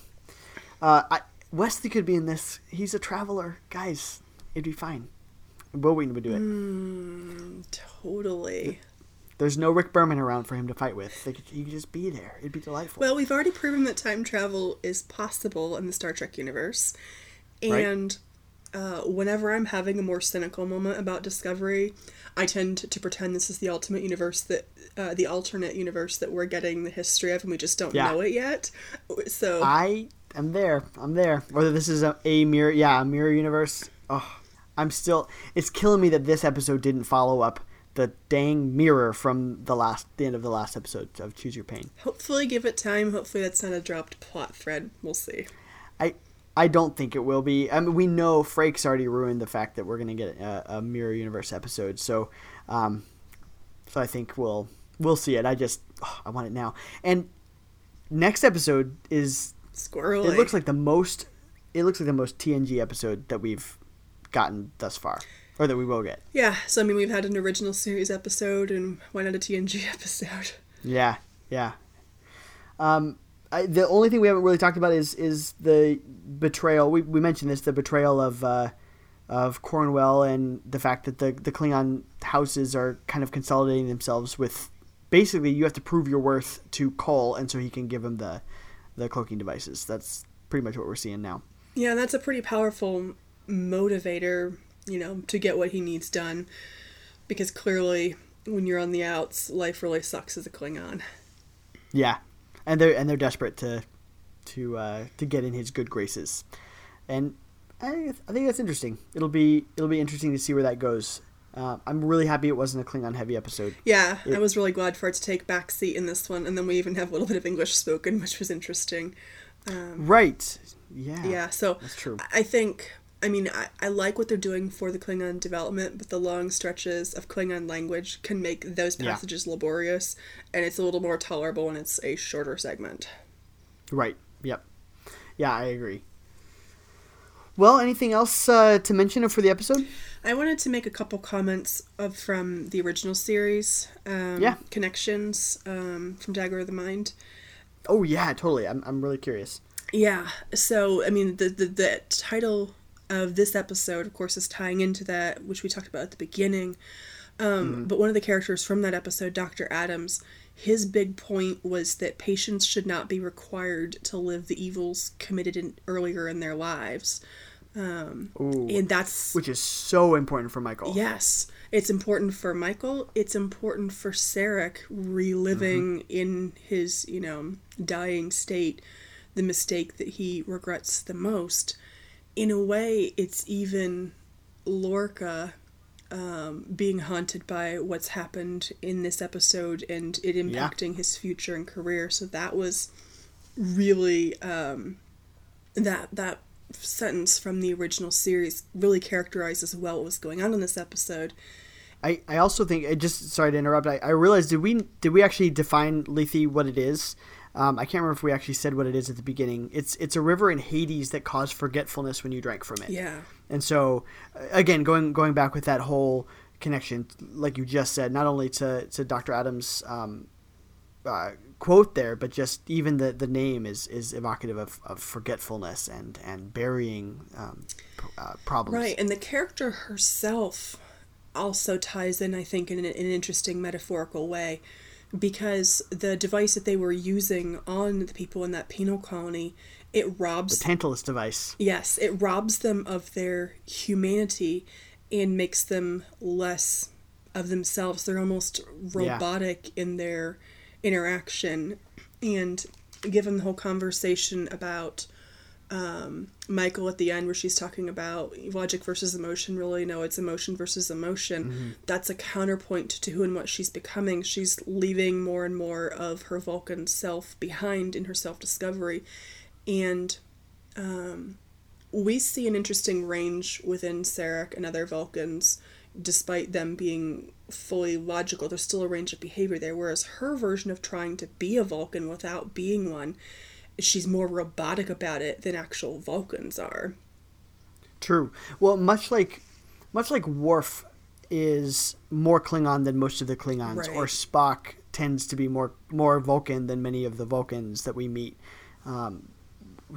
Uh, I, Wesley could be in this. He's a traveler, guys. It'd be fine. Wil Wheaton would do it. Totally. There's no Rick Berman around for him to fight with. Could, he could just be there. It'd be delightful. Well, we've already proven that time travel is possible in the Star Trek universe. Right. And uh, whenever I'm having a more cynical moment about Discovery, I tend to pretend this is the ultimate universe that, uh, the alternate universe that we're getting the history of, and we just don't Yeah. know it yet. So I am there. I'm there. Whether this is a, a mirror, yeah, a mirror universe. Oh, I'm still. It's killing me that this episode didn't follow up the dang mirror from the last, the end of the last episode of Choose Your Pain. hopefully, give it time. Hopefully, that's not a dropped plot thread. We'll see. I I don't think it will be. I mean, we know Frakes already ruined the fact that we're gonna get a, a mirror universe episode. So, um, so I think we'll we'll see it. I just oh, I want it now. And next episode is Squirrely. it looks like the most it looks like the most TNG episode that we've gotten thus far, or that we will get. Yeah, so I mean, we've had an original series episode, and why not a TNG episode? Yeah, yeah. Um, I, the only thing we haven't really talked about is is the betrayal. We, we mentioned this, the betrayal of uh, of Cornwell, and the fact that the the Klingon houses are kind of consolidating themselves with. Basically, you have to prove your worth to Kol, and so he can give him the the cloaking devices. That's pretty much what we're seeing now. Yeah, that's a pretty powerful motivator, you know, to get what he needs done. Because clearly, when you're on the outs, life really sucks as a Klingon. Yeah, and they're and they're desperate to to uh, to get in his good graces, and I, I think that's interesting. It'll be it'll be interesting to see where that goes. Uh, I'm really happy it wasn't a Klingon heavy episode. Yeah, I was really glad for it to take back seat in this one, and then we even have a little bit of English spoken, which was interesting. Right? Yeah. Yeah, so That's true. I think I mean I, I like what they're doing for the Klingon development, but the long stretches of Klingon language can make those Yeah. passages laborious, and it's a little more tolerable when it's a shorter segment. Right. Yep. Yeah, I agree. Well, anything else uh, to mention for the episode? I wanted to make a couple comments of from the original series. Um, Yeah. Connections um, from Dagger of the Mind. Oh yeah, totally. I'm I'm really curious. Yeah. So I mean, the, the the title of this episode, of course, is tying into that, which we talked about at the beginning. Um, But one of the characters from that episode, Dr. Adams, his big point was that patients should not be required to live the evils committed in, earlier in their lives. Ooh. And that's Which is so important for Michael. Yes, it's important for Michael. It's important for Sarek reliving in his, you know, dying state the mistake that he regrets the most. In a way, it's even Lorca um, being haunted by what's happened in this episode and it impacting his future and career. So that was really um, that that sentence from the original series really characterizes well what was going on in this episode. I, I also think I just sorry to interrupt. I, I realized did we did we actually define Lethe what it is? Um, I can't remember if we actually said what it is at the beginning. It's it's a river in Hades that caused forgetfulness when you drank from it. Yeah. And so, uh, again, going going back with that whole connection, like you just said, not only to to Dr. Adams' um, uh, quote there, but just even the, the name is is evocative of, of forgetfulness and and burying um, uh, problems. Right, and the character herself also ties in, I think, in an, in an interesting metaphorical way, because the device that they were using on the people in that penal colony, it robs the Tantalus device. Yes, it robs them of their humanity and makes them less of themselves. They're almost robotic in their interaction. And given the whole conversation about um, Michael at the end, where she's talking about logic versus emotion, really, no, it's emotion versus emotion. That's a counterpoint to who and what she's becoming. She's leaving more and more of her Vulcan self behind in her self discovery. And we see an interesting range within Sarek and other Vulcans, despite them being fully logical. There's still a range of behavior there, whereas her version of trying to be a Vulcan without being one, she's more robotic about it than actual Vulcans are. True. Well, much like much like Worf is more Klingon than most of the Klingons, Right. or Spock tends to be more more Vulcan than many of the Vulcans that we meet. Um,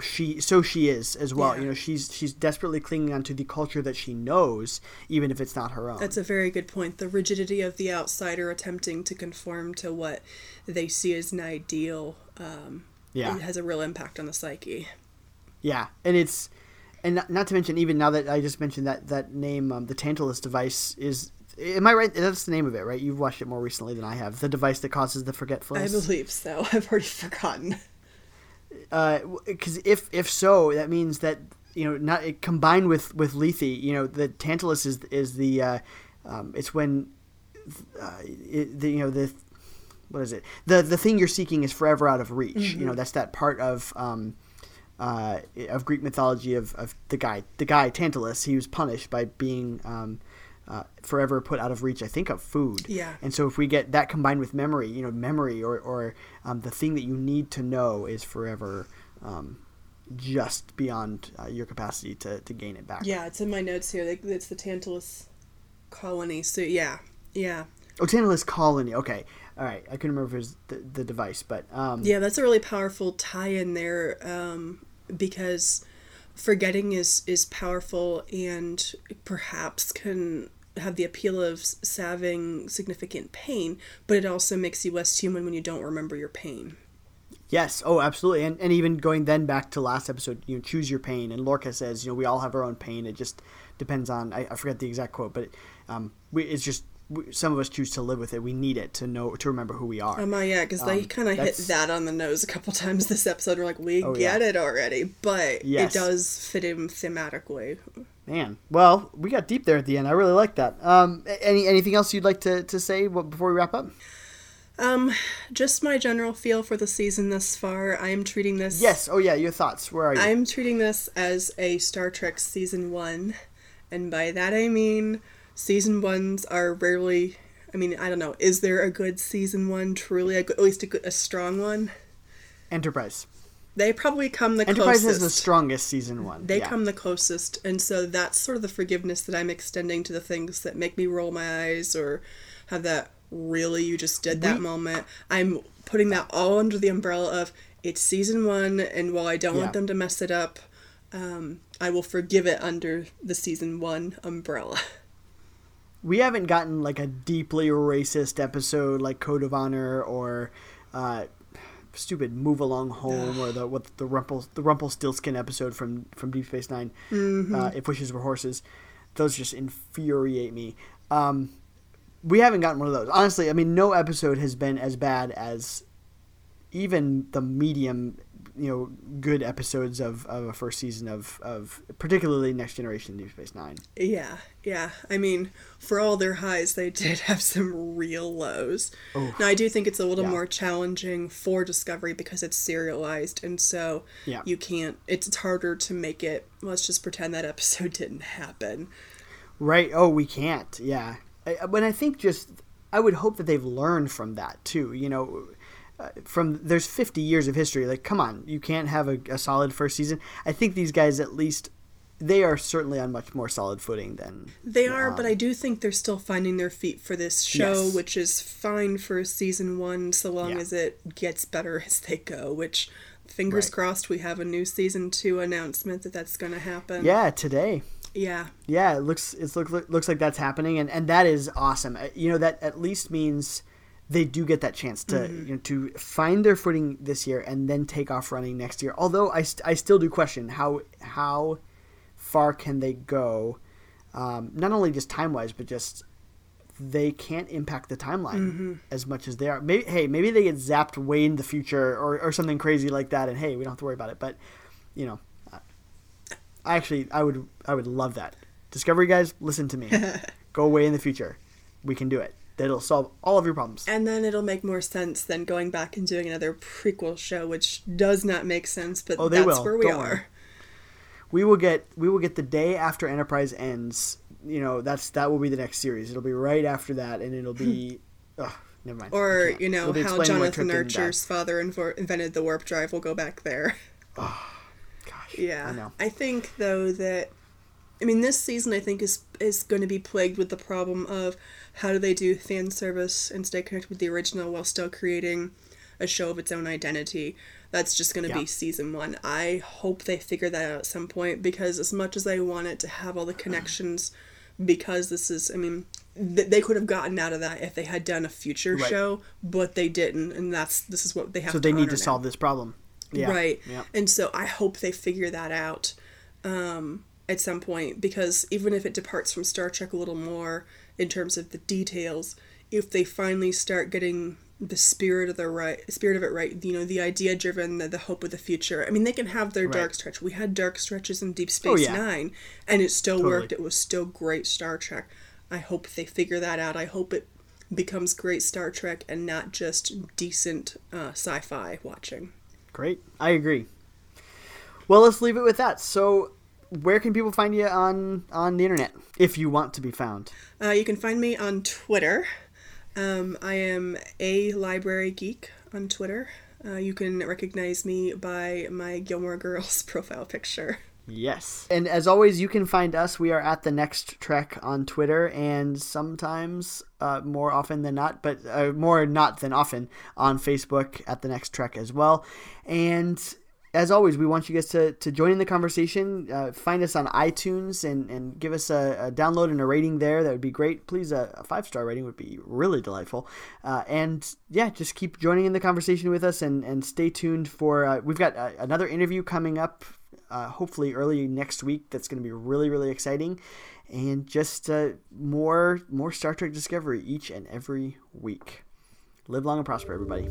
she so she is as well. Yeah. You know, she's she's desperately clinging onto the culture that she knows, even if it's not her own. That's a very good point. The rigidity of the outsider attempting to conform to what they see as an ideal um, Yeah. has a real impact on the psyche. Yeah, and it's and not, not to mention even now that I just mentioned that that name, um, the Tantalus device is. Am I right? That's the name of it, right? You've watched it more recently than I have. The device that causes the forgetfulness. I believe so. I've already forgotten. Because if if so, that means that you know not it, combined with with Lethe, you know the Tantalus is is the uh, um, it's when uh, it, the you know the what is it the the thing you're seeking is forever out of reach. You know that's that part of. Um, uh, of Greek mythology of, of the guy the guy Tantalus he was punished by being um, uh, forever put out of reach I think of food Yeah. and so if we get that combined with memory you know memory or, or um, the thing that you need to know is forever um, just beyond uh, your capacity to, to gain it back Yeah, it's in my notes here. Like, It's the Tantalus colony. So yeah, yeah, oh Tantalus colony okay all right I couldn't remember if it was the, the device but um, yeah. That's a really powerful tie-in there um, because forgetting is is powerful and perhaps can have the appeal of salving significant pain, but it also makes you less human when you don't remember your pain. Yes. Oh, absolutely. And, and even going then back to last episode, you know, choose your pain. And Lorca says, you know, we all have our own pain. It just depends on, I, I forget the exact quote, but um, we, it's just, we, some of us choose to live with it. We need it to know, to remember who we are. Oh my yeah, because they Um, kind of hit that on the nose a couple times this episode. We're like, we Oh, get yeah. it already, but Yes. it does fit in thematically. Man. Well, we got deep there at the end. I really like that. Um, any, anything else you'd like to, to say before we wrap up? Um, just my general feel for the season thus far. I am treating this. Yes. Oh, yeah. Your thoughts. Where are you? I'm treating this as a Star Trek season one, and by that I mean season ones are rarely. I mean, I don't know. Is there a good season one? Truly, a good, at least a, good, a strong one. Enterprise. They probably come the closest. Enterprise closest. has the strongest season one. they yeah. come the closest and so that's sort of the forgiveness that i'm extending to the things that make me roll my eyes or have that really you just did that We- moment i'm putting that all under the umbrella of it's season one and while i don't Yeah. want them to mess it up um, i will forgive it under the season one umbrella we haven't gotten like a deeply racist episode like Code of Honor or uh, stupid Move Along Home or the what the Rumpel the Rumpelstiltskin episode from from Deep Space 9 uh, If Wishes Were Horses. Those just infuriate me. Um, we haven't gotten one of those. Honestly, I mean, no episode has been as bad as even the medium, you know, good episodes of, of a first season of, of particularly Next Generation Deep Space Nine. yeah yeah i mean for all their highs they did have some real lows now i do think it's a little Yeah. more challenging for discovery because it's serialized and so Yeah. you can't it's, it's harder to make it let's just pretend that episode didn't happen Right. Oh, we can't. Yeah. I, when I think just, I would hope that they've learned from that too. You know, from there's 50 years of history. Like, come on, you can't have a, a solid first season. I think these guys at least, they are certainly on much more solid footing than they are but i do think they're still finding their feet for this show Yes. which is fine for season one so long Yeah. as it gets better as they go which fingers Right. crossed we have a new season two announcement that that's going to happen Yeah, today. yeah Yeah, it looks look, look- looks like that's happening, and, and that is awesome. Uh, You know that at least means they do get that chance to you know to find their footing this year and then take off running next year. Although I, st- I still do question how how far can they go, um, not only just time wise, but just they can't impact the timeline as much as they are. Maybe hey, maybe they get zapped way in the future or, or something crazy like that, and hey, we don't have to worry about it. But you know, I actually I would I would love that. Discovery guys, listen to me. Go away in the future. We can do it. That'll solve all of your problems. and then it'll make more sense than going back and doing another prequel show which does not make sense but Oh, that's will. where we Don't are worry. we will get we will get the day after Enterprise ends. You know, that's that will be the next series. It'll be right after that, and it'll be. ugh, never mind. Or you know how Jonathan Trip didn't die. Archer's father invo- invented the warp drive. We'll go back there. Gosh, Yeah, I know. think though that I mean this season I think is is going to be plagued with the problem of how do they do fan service and stay connected with the original while still creating a show of its own identity. That's just going to Yeah. be season one. I hope they figure that out at some point because as much as I want it to have all the connections, because this is, I mean, th- they could have gotten out of that if they had done a future Right. show, but they didn't, and that's this is what they have. To do. So they need to now. solve this problem. Yeah. Right. Yeah. And so I hope they figure that out um, at some point because even if it departs from Star Trek a little more in terms of the details, if they finally start getting the spirit of the right spirit of it right, you know, the idea driven, the, the hope of the future. I mean, they can have their dark Right. stretch. We had dark stretches in Deep Oh, Space yeah. Nine, and it still Totally. worked. It was still great Star Trek. I hope they figure that out. I hope it becomes great Star Trek and not just decent uh, sci-fi watching. Great. I agree. Well, let's leave it with that. So, where can people find you on on the internet if you want to be found? Uh, you can find me on Twitter. Um, I am a library geek on Twitter. Uh, you can recognize me by my Gilmore Girls profile picture. Yes. And as always, you can find us. We are at the Next Trek on Twitter, and sometimes, uh, more often than not, but uh, more not than often, on Facebook at the Next Trek as well. And as always, we want you guys to, to join in the conversation. Uh, find us on iTunes and, and give us a, a download and a rating there. That would be great. Please, a, a five star rating would be really delightful. Uh, and yeah, just keep joining in the conversation with us and, and stay tuned for. Uh, we've got uh, another interview coming up uh, hopefully early next week. That's going to be really really exciting, and just uh, more more Star Trek Discovery each and every week. Live long and prosper, everybody.